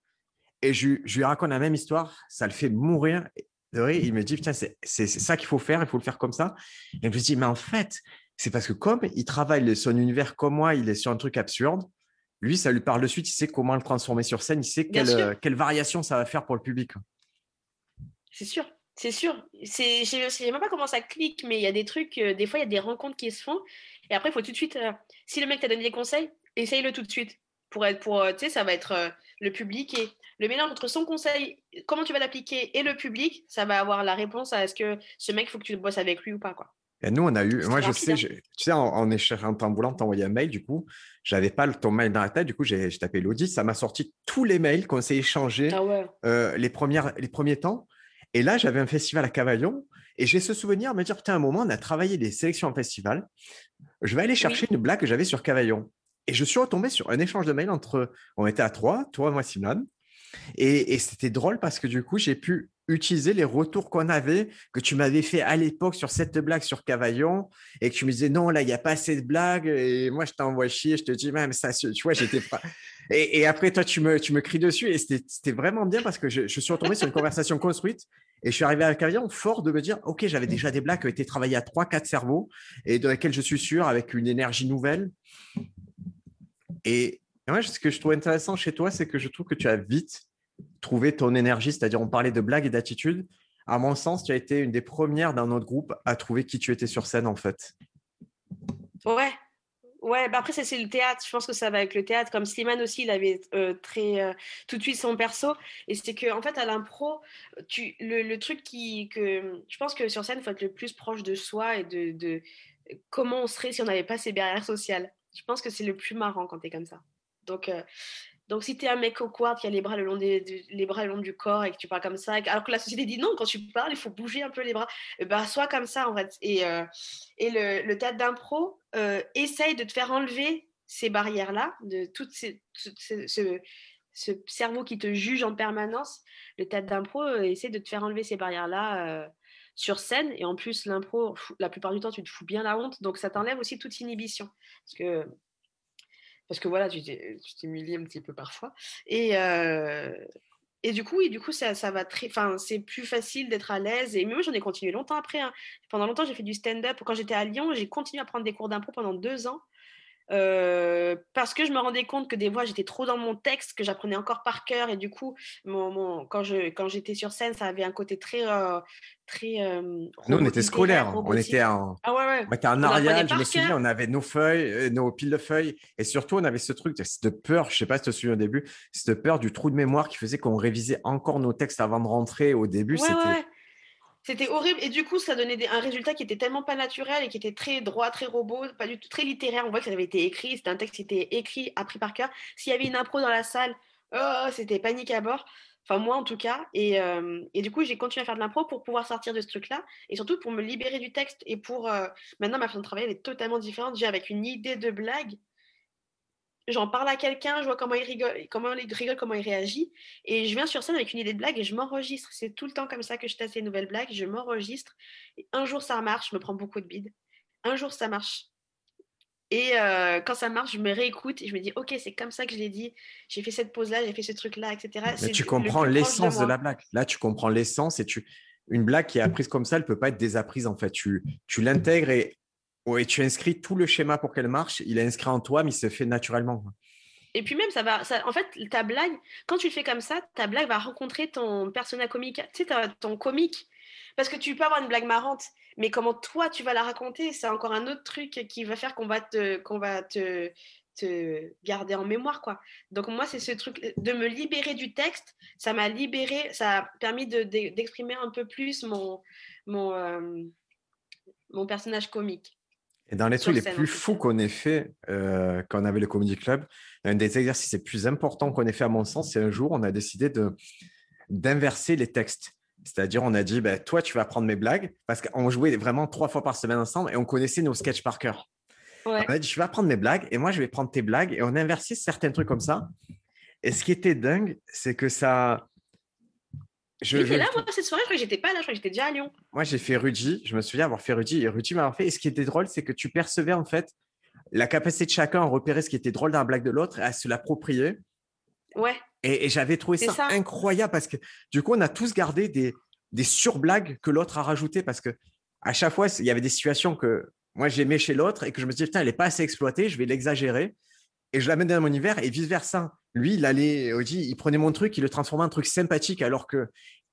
Et je, je lui raconte la même histoire, ça le fait mourir. de rire. Il me dit, putain, c'est c'est- c'est ça qu'il faut faire, il faut le faire comme ça. Et je me dis, mais en fait, c'est parce que comme il travaille son univers comme moi, il est sur un truc absurde, lui, ça lui parle de suite, il sait comment le transformer sur scène, il sait quelle, quelle variation ça va faire pour le public. C'est sûr, c'est sûr. C'est, je ne sais même pas comment ça clique, mais il y a des trucs, euh, des fois, il y a des rencontres qui se font. Et après, il faut tout de suite, euh, si le mec t'a donné des conseils, essaye-le tout de suite. Pour être, pour, euh, tu sais, ça va être euh, le public et le mélange entre son conseil, comment tu vas l'appliquer, et le public, ça va avoir la réponse à est-ce que ce mec, il faut que tu bosses avec lui ou pas, quoi. Et nous, on a eu, moi, je sais, hein. je- tu sais, en, en échangeant en voulant t'envoyer un mail, du coup, j'avais pas ton mail dans la tête, du coup, j'ai tapé Elodie, ça m'a sorti tous les mails qu'on s'est échangés Ah ouais. euh, les, premières, les premiers temps. Et là, j'avais un festival à Cavaillon et j'ai ce souvenir de me dire, putain, à un moment, on a travaillé des sélections en festival. Je vais aller chercher une blague que j'avais sur Cavaillon. Et je suis retombé sur un échange de mails entre, on était à trois, toi, moi, Simone. Et, et c'était drôle parce que du coup, j'ai pu utiliser les retours qu'on avait, que tu m'avais fait à l'époque sur cette blague sur Cavaillon, et que tu me disais non, là, il n'y a pas assez de blagues, et moi, je t'envoie chier, je te dis, même ça, tu vois, j'étais. [laughs] Et, et, après, toi, tu me, tu me cries dessus, et c'était vraiment bien parce que je, je suis retombé sur une conversation [laughs] construite, et je suis arrivé à Cavaillon fort de me dire, OK, j'avais déjà des blagues qui ont été travaillées à 3-4 cerveaux, et dans lesquelles je suis sûr, avec une énergie nouvelle. Et moi, ce que je trouve intéressant chez toi, c'est que je trouve que tu as vite trouver ton énergie, c'est-à-dire on parlait de blagues et d'attitude. À mon sens, tu as été une des premières dans notre groupe à trouver qui tu étais sur scène en fait. Ouais, Ouais, bah après, c'est le théâtre. Je pense que ça va avec le théâtre. Comme Slimane aussi, il avait euh, très euh, tout de suite son perso. Et c'est que, en fait, à l'impro, le, truc qui. Que, je pense que sur scène, faut être le plus proche de soi et de, comment on serait si on n'avait pas ces barrières sociales. Je pense que c'est le plus marrant quand tu es comme ça. Donc, euh, donc, si tu es un mec awkward qui a les bras, le long des, bras le long du corps et que tu parles comme ça, alors que la société dit non, quand tu parles, il faut bouger un peu les bras, bah, sois comme ça en fait. Et, euh, le, le d'impro euh, essaye de te faire enlever ces barrières-là, de tout ce, cerveau qui te juge en permanence. Le théâtre d'impro euh, essaie de te faire enlever ces barrières-là sur scène. Et en plus, l'impro, la plupart du temps, tu te fous bien la honte. Donc, ça t'enlève aussi toute inhibition. Parce que parce que voilà, tu t'humilies un petit peu parfois. Et, euh, et du coup, et du coup ça, ça va très. Enfin, c'est plus facile d'être à l'aise. Et moi, j'en ai continué longtemps après. Hein. Pendant longtemps, j'ai fait du stand-up. Quand j'étais à Lyon, j'ai continué à prendre des cours d'impro pendant deux ans. Euh, parce que je me rendais compte que des fois j'étais trop dans mon texte, que j'apprenais encore par cœur et du coup, mon, quand je quand j'étais sur scène, ça avait un côté très euh, très. Euh, Nous, on était scolaires, on était en, ah ouais, ouais. on était en Arial, je me souviens, on avait nos feuilles, nos piles de feuilles et surtout on avait ce truc de peur, je sais pas si tu te souviens au début, cette peur du trou de mémoire qui faisait qu'on révisait encore nos textes avant de rentrer. Au début, c'était c'était horrible. Et du coup, ça donnait un résultat qui était tellement pas naturel et qui était très droit, très robot, pas du tout très littéraire. On voit que ça avait été écrit. C'était un texte qui était écrit, appris par cœur. S'il y avait une impro dans la salle, oh, c'était panique à bord. Enfin, moi en tout cas. Et, euh, du coup, j'ai continué à faire de l'impro pour pouvoir sortir de ce truc-là. Et surtout pour me libérer du texte. Et pour. Euh, maintenant, ma façon de travailler, est totalement différente. J'ai avec une idée de blague j'en parle à quelqu'un, je vois comment il rigole, comment il rigole, comment il réagit, et je viens sur scène avec une idée de blague et je m'enregistre. C'est tout le temps comme ça que je teste les nouvelles blagues, je m'enregistre. Un jour ça marche, je me prends beaucoup de bides. Un jour ça marche. Et euh, quand ça marche, je me réécoute et je me dis, ok, c'est comme ça que je l'ai dit. J'ai fait cette pause-là, j'ai fait ce truc-là, etc. Mais tu comprends l'essence de, la blague. Là, tu comprends l'essence et tu une blague qui est apprise comme ça, elle peut pas être désapprise en fait. Tu, tu l'intègres et oui, tu inscris tout le schéma pour qu'elle marche. Il est inscrit en toi, mais il se fait naturellement. Et puis même, ça va. En fait, ta blague, quand tu le fais comme ça, ta blague va rencontrer ton persona comique, tu sais, ton comique. Parce que tu peux avoir une blague marrante, mais comment toi tu vas la raconter, c'est encore un autre truc qui va faire qu'on va te, va te, te garder en mémoire, quoi. Donc moi, c'est ce truc de me libérer du texte. Ça m'a libéré, ça a permis d'exprimer un peu plus mon, mon, euh, mon personnage comique. Et dans les trucs les plus fous qu'on ait fait euh, quand on avait le Comedy Club, un des exercices les plus importants qu'on ait fait, à mon sens, c'est un jour, on a décidé de, d'inverser les textes. C'est-à-dire, on a dit, ben, toi, tu vas prendre mes blagues, parce qu'on jouait vraiment trois fois par semaine ensemble et on connaissait nos sketchs par cœur. On a dit, je vais prendre mes blagues et moi, je vais prendre tes blagues. Et on a inversé certains trucs comme ça. Et ce qui était dingue, c'est que ça, je, là, moi, cette soirée, je crois que j'étais pas là, je crois que j'étais déjà à Lyon. Moi, j'ai fait Rudy, je me souviens avoir fait Rudy, et Rudy m'a fait. Et ce qui était drôle, c'est que tu percevais en fait la capacité de chacun à repérer ce qui était drôle dans la blague de l'autre et à se l'approprier. Ouais. Et, j'avais trouvé ça, incroyable parce que du coup, on a tous gardé des, des surblagues que l'autre a rajoutées parce que à chaque fois, il y avait des situations que moi j'aimais chez l'autre et que je me disais, putain, elle n'est pas assez exploitée, je vais l'exagérer et je l'amène dans mon univers et vice versa. Lui, il allait, il prenait mon truc, il le transformait en truc sympathique alors que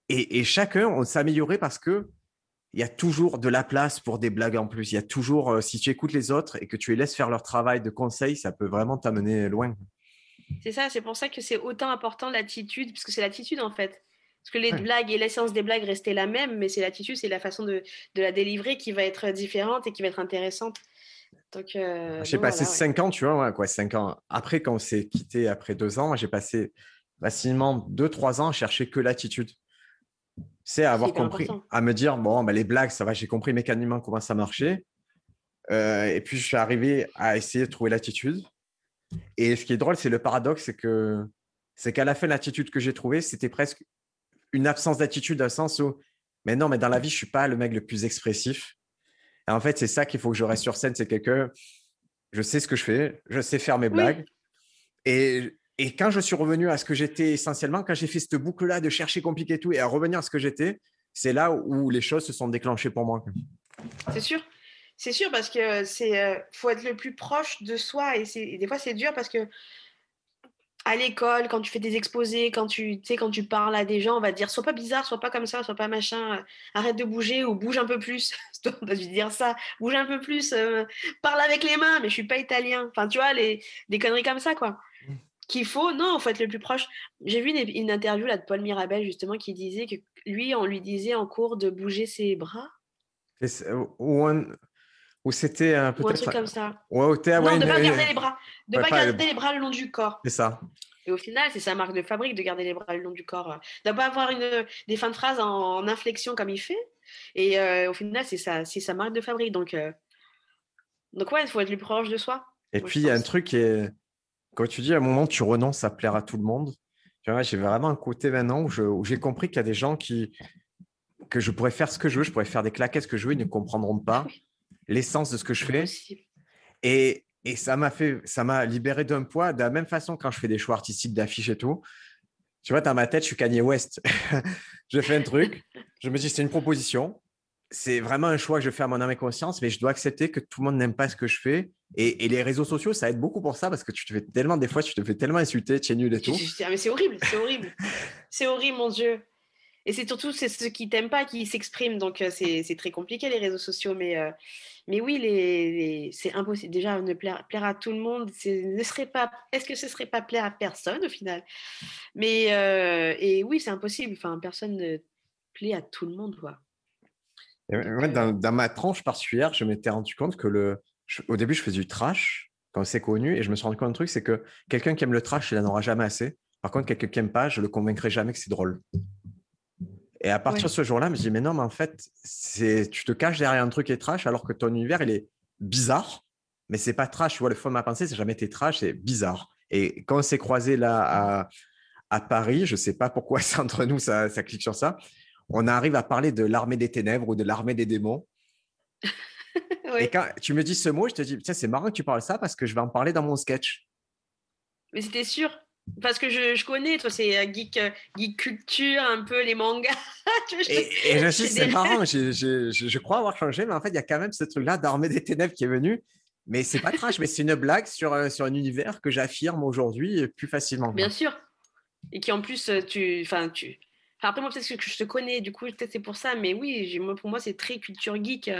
et, chacun, on s'améliorait parce que il y a toujours de la place pour des blagues en plus. Il y a toujours, euh, si tu écoutes les autres et que tu les laisses faire leur travail de conseil, ça peut vraiment t'amener loin. C'est ça, c'est pour ça que c'est autant important l'attitude, parce que c'est l'attitude en fait. Parce que les blagues et l'essence des blagues restaient la même, mais c'est l'attitude, c'est la façon de, de, la délivrer qui va être différente et qui va être intéressante. Donc, euh, j'ai passé cinq ans, tu vois, quoi, cinq ans. Après, quand on s'est quitté après deux ans, j'ai passé facilement deux, trois ans à chercher que l'attitude. C'est avoir compris, à me dire, bon, bah, les blagues, ça va, j'ai compris mécaniquement comment ça marchait. Euh, et puis, je suis arrivé à essayer de trouver l'attitude. Et ce qui est drôle, c'est le paradoxe, c'est que c'est qu'à la fin, l'attitude que j'ai trouvée, c'était presque une absence d'attitude dans le sens où, mais non, mais dans la vie, je suis pas le mec le plus expressif. Et en fait, c'est ça qu'il faut que je reste sur scène, c'est que je sais ce que je fais, je sais faire mes blagues. Et, et, quand je suis revenu à ce que j'étais essentiellement, quand j'ai fait cette boucle-là de chercher compliqué et tout, et à revenir à ce que j'étais, c'est là où les choses se sont déclenchées pour moi. C'est sûr. C'est sûr parce que c'est euh, faut être le plus proche de soi et, des fois c'est dur parce que à l'école, quand tu fais des exposés, quand tu, sais, quand tu parles à des gens, on va te dire sois pas bizarre, sois pas comme ça, sois pas machin, euh, arrête de bouger ou bouge un peu plus. [laughs] on va dire ça, bouge un peu plus, euh, parle avec les mains, mais je suis pas italien. Enfin, tu vois, les, des conneries comme ça, quoi. Mmh. Qu'il faut, non, il faut être le plus proche. J'ai vu une, interview là de Paul Mirabel, justement, qui disait que lui, on lui disait en cours de bouger ses bras. Ou, ou c'était un truc comme ça. Ouais, non, de ne pas garder les bras. De pas, garder les bras le long du corps. C'est ça. Et au final, c'est sa marque de fabrique de garder les bras le long du corps. De ne pas avoir une, des fins de phrase en, inflexion comme il fait. Et euh, au final, c'est sa, sa marque de fabrique. Donc, euh, donc ouais, il faut être le plus proche de soi. Et puis, il y a un truc qui est. Quand tu dis à un moment, tu renonces à plaire à tout le monde. J'ai vraiment un côté maintenant où j'ai compris qu'il y a des gens qui. que je pourrais faire ce que je veux, je pourrais faire des claquettes ce que je veux, ils ne comprendront pas l'essence de ce que je fais. Et, et ça m'a fait, ça m'a libéré d'un poids. De la même façon, quand je fais des choix artistiques d'affiches et tout, tu vois, dans ma tête, je suis Kanye West. [laughs] je fais un truc, je me dis, c'est une proposition. C'est vraiment un choix que je fais à mon âme et conscience, mais je dois accepter que tout le monde n'aime pas ce que je fais. Et, et, les réseaux sociaux, ça aide beaucoup pour ça parce que tu te fais tellement, des fois, tu te fais tellement insulter, tu es nul et tout. mais c'est horrible, c'est horrible. [laughs] c'est horrible, mon Dieu. Et c'est surtout c'est ceux qui t'aiment pas qui s'expriment. Donc, euh, c'est très compliqué, les réseaux sociaux. Mais, euh, mais oui, les, c'est impossible. Déjà, ne plaire, plaire, à tout le monde, ne serait pas. Est-ce que ce serait pas plaire à personne au final? Mais euh, et oui, c'est impossible. Enfin, personne ne plaît à tout le monde, quoi. dans, ma tranche particulière, je m'étais rendu compte que le, au début, je faisais du trash quand c'est connu, et je me suis rendu compte d'un truc, c'est que quelqu'un qui aime le trash, il n'en aura jamais assez. Par contre, quelqu'un qui n'aime pas, je le convaincrai jamais que c'est drôle. Et à partir de ce jour-là, je me dis, mais non, mais en fait, tu te caches derrière un truc qui est trash alors que ton univers, il est bizarre, mais c'est pas trash. Tu vois, le fond de ma pensée, c'est jamais été trash, c'est bizarre. Et quand on s'est croisé là à, Paris, je sais pas pourquoi [laughs] c'est entre nous, ça, ça clique sur ça, on arrive à parler de l'armée des ténèbres ou de l'armée des démons. [laughs] Et quand tu me dis ce mot, je te dis, tiens, c'est marrant que tu parles ça parce que je vais en parler dans mon sketch. Mais c'était sûr. Parce que je, je connais, toi, c'est euh, geek, euh, geek culture, un peu les mangas. [laughs] et, je suis, c'est marrant, [laughs] je, je, je, crois avoir changé, mais en fait, il y a quand même ce truc-là d'armée des ténèbres qui est venu. Mais c'est pas trash, mais c'est une blague sur, euh, sur un univers que j'affirme aujourd'hui plus facilement. Bien sûr. Et qui en plus, tu. Enfin, tu... après, moi, peut-être que je te connais, du coup, peut-être c'est pour ça, mais oui, pour moi, c'est très culture geek.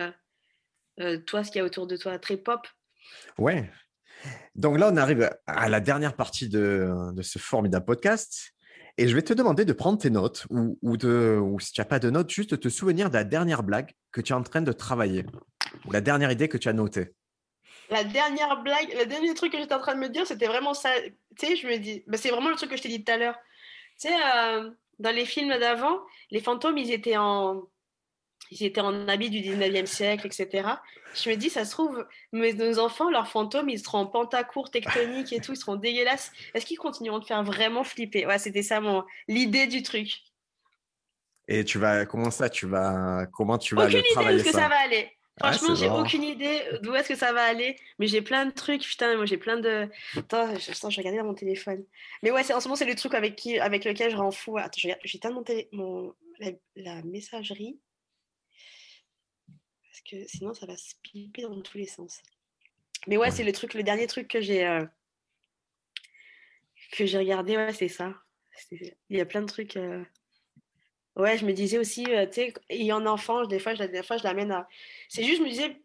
toi, ce qu'il y a autour de toi, très pop. Ouais, donc là, on arrive à la dernière partie de, ce formidable podcast. Et je vais te demander de prendre tes notes ou, de, ou si tu n'as pas de notes, juste de te souvenir de la dernière blague que tu es en train de travailler, ou la dernière idée que tu as notée. La dernière blague, le dernier truc que j'étais en train de me dire, c'était vraiment ça. Tu sais, je me dis, bah, c'est vraiment le truc que je t'ai dit tout à l'heure. Tu sais, euh, dans les films d'avant, les fantômes, ils étaient en, ils étaient en habit du 19e siècle, etc. Je me dis, ça se trouve, nos enfants, leurs fantômes, ils seront en pantacourt tectonique et tout, ils seront dégueulasses. Est-ce qu'ils continueront de faire vraiment flipper? Ouais, c'était ça mon l'idée du truc. Et tu vas, comment ça, tu vas, comment tu vas aucune le travailler idée où que ça? va aller. Ah, Franchement, j'ai aucune idée d'où est-ce que ça va aller, mais j'ai plein de trucs. Putain, moi j'ai plein de. Attends, je, attends, je regardais dans mon téléphone. Mais ouais, en ce moment, c'est le truc avec, qui, avec lequel je rends fou. Attends, j'éteins mon, télé, mon la messagerie que sinon ça va se piper dans tous les sens. Mais ouais, c'est le truc, le dernier truc que j'ai euh, que j'ai regardé, ouais, c'est ça. Il y a plein de trucs. Euh. Ouais, je me disais aussi, euh, tu sais, ayant un enfant, des fois, je, des fois, je l'amène à. C'est juste, je me disais,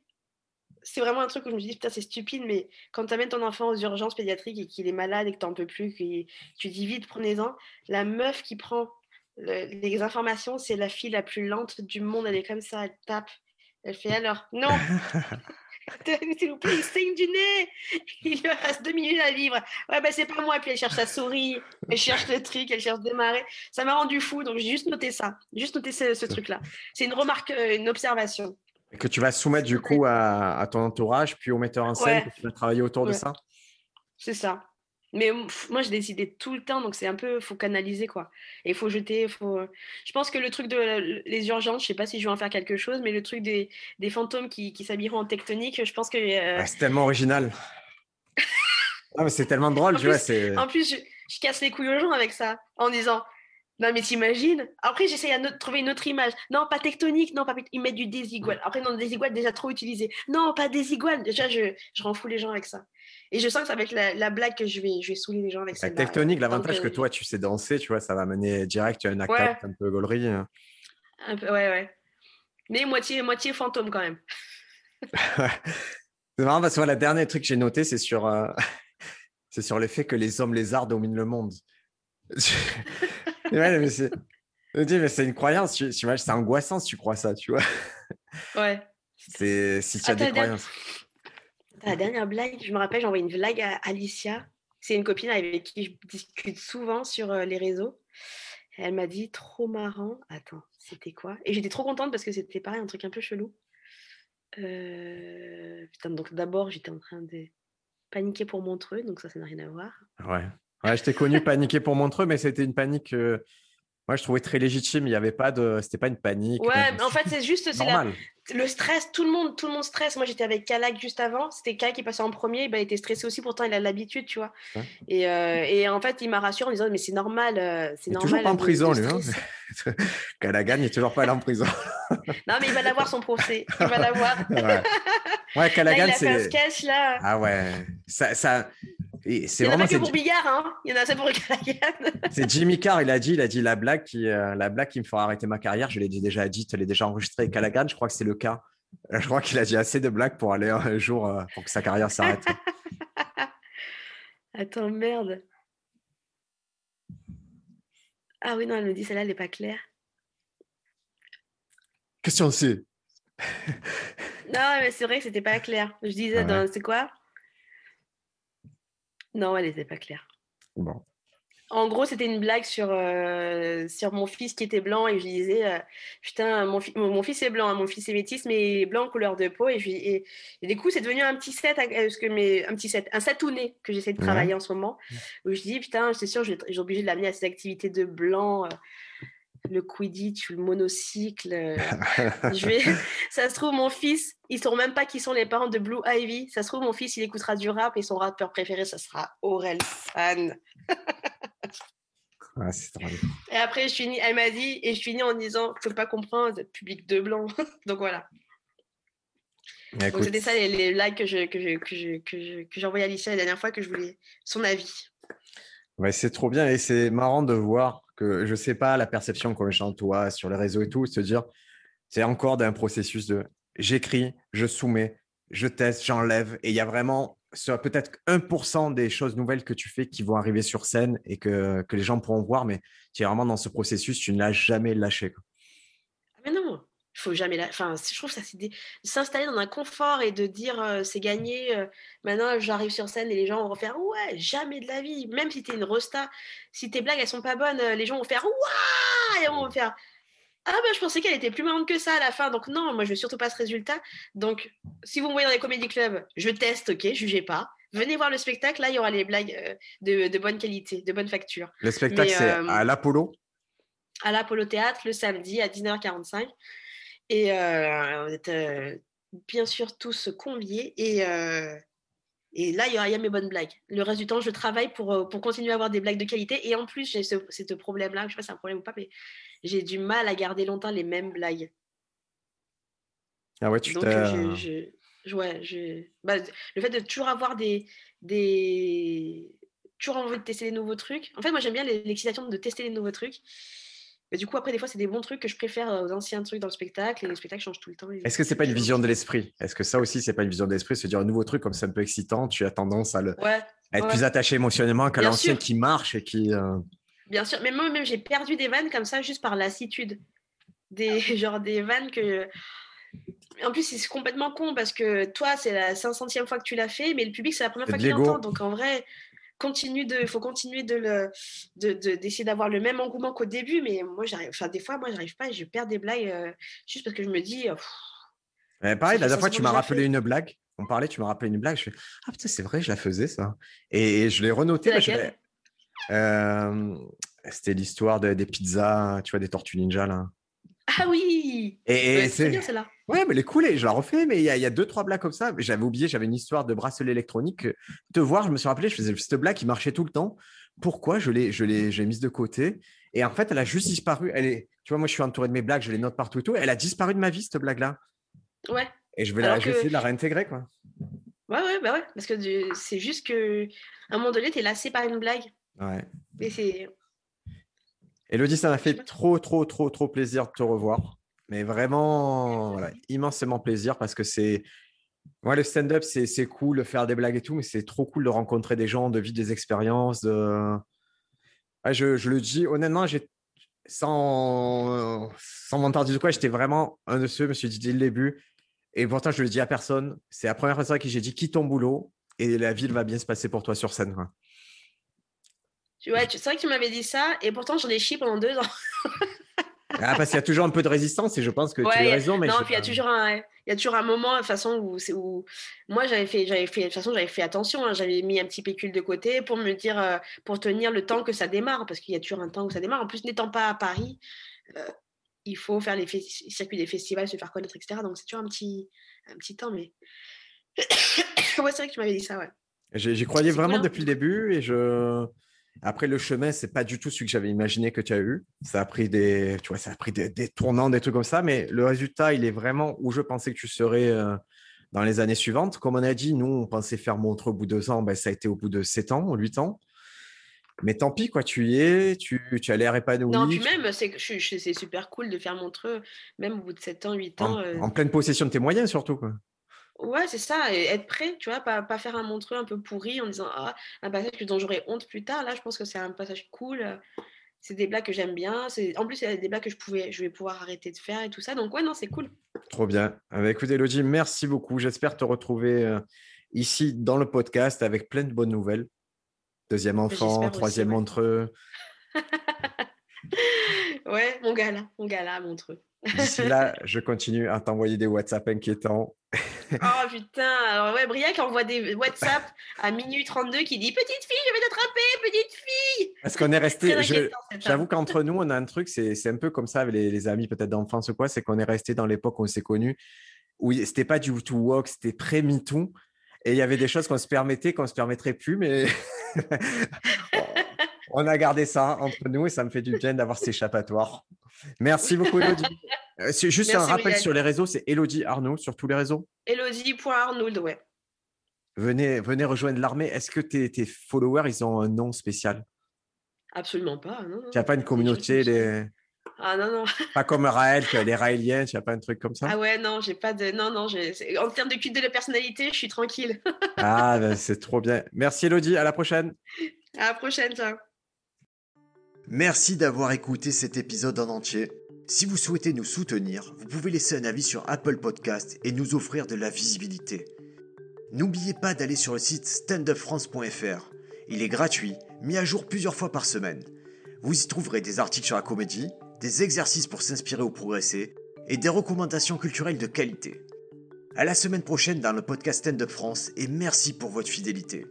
c'est vraiment un truc où je me dis, putain, c'est stupide, mais quand tu amènes ton enfant aux urgences pédiatriques et qu'il est malade et que tu n'en peux plus, que tu dis vite, prenez-en, la meuf qui prend les informations, c'est la fille la plus lente du monde, elle est comme ça, elle tape. Elle fait alors, non, [laughs] [laughs] s'il vous plaît, il saigne du nez. Il lui reste deux minutes à vivre. Ouais, ben c'est pas moi. Puis elle cherche sa souris, elle cherche le truc, elle cherche démarrer. Ça m'a rendu fou. Donc j'ai juste noté ça. Juste noté ce, truc-là. C'est une remarque, euh, une observation. Que tu vas soumettre du coup à, ton entourage, puis au metteur en scène, que tu vas travailler autour de ça? C'est ça. Mais moi, je décidais tout le temps, donc c'est un peu, faut canaliser quoi. Et il faut jeter, faut. Je pense que le truc de les urgences, je sais pas si je vais en faire quelque chose, mais le truc des, des fantômes qui, qui s'habilleront en tectonique, je pense que. Ah, c'est tellement original. [laughs] mais c'est tellement drôle, tu vois. En plus, je, je, casse les couilles aux gens avec ça, en disant. Non, mais t'imagines? Après, j'essaye de trouver une autre image. Non, pas tectonique, non, pas. Ils mettent du désigual. Après, non, désigual déjà trop utilisé. Non, pas désigual. Déjà, je, je rends fou les gens avec ça. Et je sens que ça va être la, blague que je vais, je vais saouler les gens avec ça. La tectonique, l'avantage que toi, tu sais danser, tu vois, ça va mener direct à un acte un peu gaulerie. Hein. Un peu, ouais, ouais. Mais moitié, moitié fantôme quand même. [laughs] c'est marrant parce que la dernière truc que j'ai noté, c'est sur, euh, [laughs] c'est sur le fait que les hommes lézards dominent le monde. [laughs] ouais, mais c'est... mais c'est une croyance, c'est angoissant si tu crois ça, tu vois. Ouais. C'est si tu as des croyances. La dernière blague, je me rappelle, j'ai envoyé une blague à Alicia. C'est une copine avec qui je discute souvent sur euh, les réseaux. Elle m'a dit trop marrant. Attends, c'était quoi? Et j'étais trop contente parce que c'était pareil, un truc un peu chelou. Euh, putain, donc d'abord, j'étais en train de paniquer pour Montreux, donc ça, ça n'a rien à voir. Ouais. Ouais, je t'ai connu paniquer pour Montreux, mais c'était une panique euh, moi, je trouvais très légitime. Il n'y avait pas de, c'était pas une panique. Ouais, mais en fait, c'est juste, c'est le stress. Tout le monde, tout le monde stresse. Moi, j'étais avec Kalak juste avant. C'était Kalak qui passait en premier. Ben, il était stressé aussi. Pourtant, il a l'habitude, tu vois. Et, euh, et, en fait, il m'a rassuré en disant, mais c'est normal, euh, c'est normal. Toujours pas en prison, lui. Hein Callaghan [laughs] n'est toujours pas allé en prison. [laughs] non, mais il va l'avoir son procès. Il va l'avoir. ouais. ouais, Callaghan, c'est. là. Ah ouais. Ça, ça, il n'y en a pas que pour Bigard, hein il y en a ça pour [laughs] c'est Jimmy Carr, il a dit, il a dit la blague qui, euh, la blague qui me fera arrêter ma carrière. Je l'ai déjà dit, je l'ai déjà enregistré avec Callaghan. Je crois que c'est le cas. Je crois qu'il a dit assez de blagues pour aller un jour euh, pour que sa carrière s'arrête. [laughs] Attends, merde. Ah oui, non, elle me dit celle-là, elle n'est pas claire. Question C. non, mais c'est vrai que c'était pas clair. Je disais, ah c'est quoi? Non, elle n'était pas claire. Bon. En gros, c'était une blague sur, euh, sur mon fils qui était blanc et je lui disais euh, Putain, mon, mon, fils est blanc, hein, mon fils est métis, mais blanc couleur de peau. Et, je, et, et du coup, c'est devenu un petit set, parce que mes, un petit set, un satouné que j'essaie de travailler en ce moment. Où je dis Putain, c'est sûr, j'ai obligé de l'amener à ses activités de blanc. Euh, le quidditch le monocycle. Euh, [laughs] je vais... [laughs] Ça se trouve, mon fils, ils ne sauront même pas qui sont les parents de Blue Ivy. Ça se trouve, mon fils, il écoutera du rap et son rappeur préféré, ça sera Aurel San. [laughs] et après, je finis, elle m'a dit, et je finis en disant, je ne peux pas comprendre, public de blanc. Donc voilà. Donc c'était ça les, les likes que j'ai que que que que envoyé à Alicia la dernière fois que je voulais son avis. Ouais, c'est trop bien et c'est marrant de voir que je sais pas la perception qu'on les toi sur les réseaux et tout, se dire c'est encore d'un processus de j'écris, je soumets, je teste, j'enlève et il y a vraiment peut-être 1% des choses nouvelles que tu fais qui vont arriver sur scène et que, que les gens pourront voir, mais tu es vraiment dans ce processus, tu ne l'as jamais lâché. Quoi. Ah, mais non, faut jamais. La... Enfin, je trouve ça, c'est s'installer dans un confort et de dire euh, c'est gagné. Euh, maintenant, j'arrive sur scène et les gens vont faire ouais, jamais de la vie. Même si tu es une rosta, si tes blagues elles sont pas bonnes, euh, les gens vont faire waouh et on va faire ah ben je pensais qu'elle était plus marrante que ça à la fin. Donc non, moi je veux surtout pas ce résultat. Donc si vous me voyez dans les comédie clubs, je teste, ok, jugez pas. Venez voir le spectacle, là il y aura les blagues de, de bonne qualité, de bonne facture. Le spectacle c'est à l'Apollo? À l'Apollo Théâtre le samedi à 19h45. Et euh, on est bien sûr tous conviés. Et, et là, il y, a, mes bonnes blagues. Le reste du temps, je travaille pour, pour continuer à avoir des blagues de qualité. Et en plus, j'ai ce, ce problème-là, je ne sais pas si c'est un problème ou pas, mais j'ai du mal à garder longtemps les mêmes blagues. Ah ouais, tu Donc, je, je, ouais, bah, le fait de toujours avoir des, des. toujours envie de tester des nouveaux trucs. En fait, moi, j'aime bien l'excitation de tester des nouveaux trucs. Mais du coup, après, des fois, c'est des bons trucs que je préfère aux anciens trucs dans le spectacle et les spectacles changent tout le temps. Est-ce que c'est pas une vision de l'esprit? Est-ce que ça aussi, c'est pas une vision de l'esprit Se dire un nouveau truc comme c'est un peu excitant, tu as tendance à, le... être plus attaché émotionnellement qu'à l'ancien qui marche et qui. Euh Bien sûr, mais moi-même, j'ai perdu des vannes comme ça juste par lassitude. Des, [laughs] genre des vannes que. En plus, c'est complètement con parce que toi, c'est la 500e fois que tu l'as fait, mais le public, c'est la première fois qu'il l'entend. Donc en vrai, continue de, faut continuer de le, d'essayer d'avoir le même engouement qu'au début. Mais moi, j'arrive, enfin, des fois, moi, j'arrive pas et je perds des blagues euh, juste parce que je me dis. pareil, la dernière fois, tu m'as rappelé une blague. on parlait, tu m'as rappelé une blague. Je fais Ah putain, c'est vrai, je la faisais ça. Et, je l'ai renoté. Euh, c'était l'histoire des pizzas, tu vois, des tortues ninja là. Ah oui Et, c'est bien celle-là. Ouais, mais elle est cool, je la refais, mais il y, a, deux, trois blagues comme ça. J'avais oublié, j'avais une histoire de bracelet électronique. Te voir, je me suis rappelé, je faisais cette blague qui marchait tout le temps. Pourquoi je l'ai, je l'ai, j'ai mise de côté Et en fait, elle a juste disparu. Elle est, tu vois, moi, je suis entouré de mes blagues, je les note partout et tout. Elle a disparu de ma vie, cette blague-là. Ouais. Et je vais, la, essayer de la réintégrer, quoi. Ouais, ouais, bah ouais. Parce que c'est juste que un moment donné, t'es lassé par une blague. Ouais. Mais c'est. Elodie, ça m'a fait trop, trop, trop, trop plaisir de te revoir. Mais vraiment, immensément plaisir parce que c'est. Moi, le stand-up, c'est cool de faire des blagues et tout, mais c'est trop cool de rencontrer des gens, de vivre des expériences. De... je, je, le dis honnêtement, sans, sans m'entendre du quoi, j'étais vraiment un de ceux, je me suis dit dès le début, et pourtant je le dis à personne, c'est la première personne à qui j'ai dit quitte ton boulot et la ville va bien se passer pour toi sur scène. Quoi. Ouais, c'est vrai que tu m'avais dit ça, et pourtant j'en ai chié pendant deux ans. ah, parce qu'il y a toujours un peu de résistance, et je pense que tu as raison. Mais non, puis il y a toujours un, il y a toujours un moment, de façon où, où moi j'avais fait, j'avais fait, de toute façon j'avais fait attention, hein, j'avais mis un petit pécule de côté pour me dire, euh, pour tenir le temps que ça démarre, parce qu'il y a toujours un temps où ça démarre. En plus, n'étant pas à Paris, euh, il faut faire les circuits des festivals, se faire connaître, etc. Donc c'est toujours un petit, un petit temps, mais [coughs] ouais, c'est vrai que tu m'avais dit ça, ouais. J'y croyais vraiment depuis le début et je après, le chemin, c'est pas du tout celui que j'avais imaginé que tu as eu. Ça a pris des, tu vois, ça a pris des, tournants, des trucs comme ça, mais le résultat, il est vraiment où je pensais que tu serais euh, dans les années suivantes. Comme on a dit, nous, on pensait faire montre au bout de deux ans, ben, ça a été au bout de sept ans, huit ans. Mais tant pis, quoi, tu y es, tu, tu as l'air épanoui. Non, puis même, c'est super cool de faire montreux, même au bout de sept ans, huit ans. En, en, pleine possession de tes moyens, surtout. Quoi. Ouais, c'est ça, et être prêt, tu vois, pas, pas faire un montreux un peu pourri en disant ah, un passage dont j'aurais honte plus tard. Là, je pense que c'est un passage cool. C'est des blagues que j'aime bien. En plus, c'est des blagues que je, pouvais, je vais pouvoir arrêter de faire et tout ça. Donc, ouais, non, c'est cool. Trop bien. Ah bah, écoute, Elodie, merci beaucoup. J'espère te retrouver euh, ici dans le podcast avec plein de bonnes nouvelles. Deuxième enfant, troisième ouais, mon [laughs] gars là, mon gars là, montreux. D'ici là, je continue à t'envoyer des WhatsApp inquiétants. [laughs] oh putain, alors ouais, Briac envoie des WhatsApp à minuit 32 qui dit Petite fille, je vais t'attraper, petite fille Parce qu'on est resté, j'avoue qu'entre nous, on a un truc, c'est un peu comme ça avec les, amis peut-être d'enfance ou quoi, c'est qu'on est resté dans l'époque où on s'est connus, où c'était pas du tout walk, c'était pré-MeToo, et il y avait des choses qu'on se permettait, qu'on se permettrait plus, mais [laughs] [laughs] on a gardé ça entre nous et ça me fait du bien d'avoir cet échappatoire. Merci beaucoup, Elodie. [laughs] Euh, c'est juste un rappel sur les réseaux, c'est Elodie Arnaud sur tous les réseaux. Elodie.arnould, ouais. Venez, venez rejoindre l'armée. Est-ce que tes, tes, followers, ils ont un nom spécial? Absolument pas. Tu n'as pas une communauté les... Ah non, non. [laughs] Pas comme Raël, les Raéliens, tu n'as pas un truc comme ça? Ah ouais, non, j'ai pas de. Non, non, en termes de culte de la personnalité, je suis tranquille. [laughs] ah, ben, c'est trop bien. Merci Elodie, à la prochaine. À la prochaine, ciao. Merci d'avoir écouté cet épisode en entier. Si vous souhaitez nous soutenir, vous pouvez laisser un avis sur Apple Podcast et nous offrir de la visibilité. N'oubliez pas d'aller sur le site standupfrance.fr. Il est gratuit, mis à jour plusieurs fois par semaine. Vous y trouverez des articles sur la comédie, des exercices pour s'inspirer ou progresser, et des recommandations culturelles de qualité. À la semaine prochaine dans le podcast Stand Up France et merci pour votre fidélité.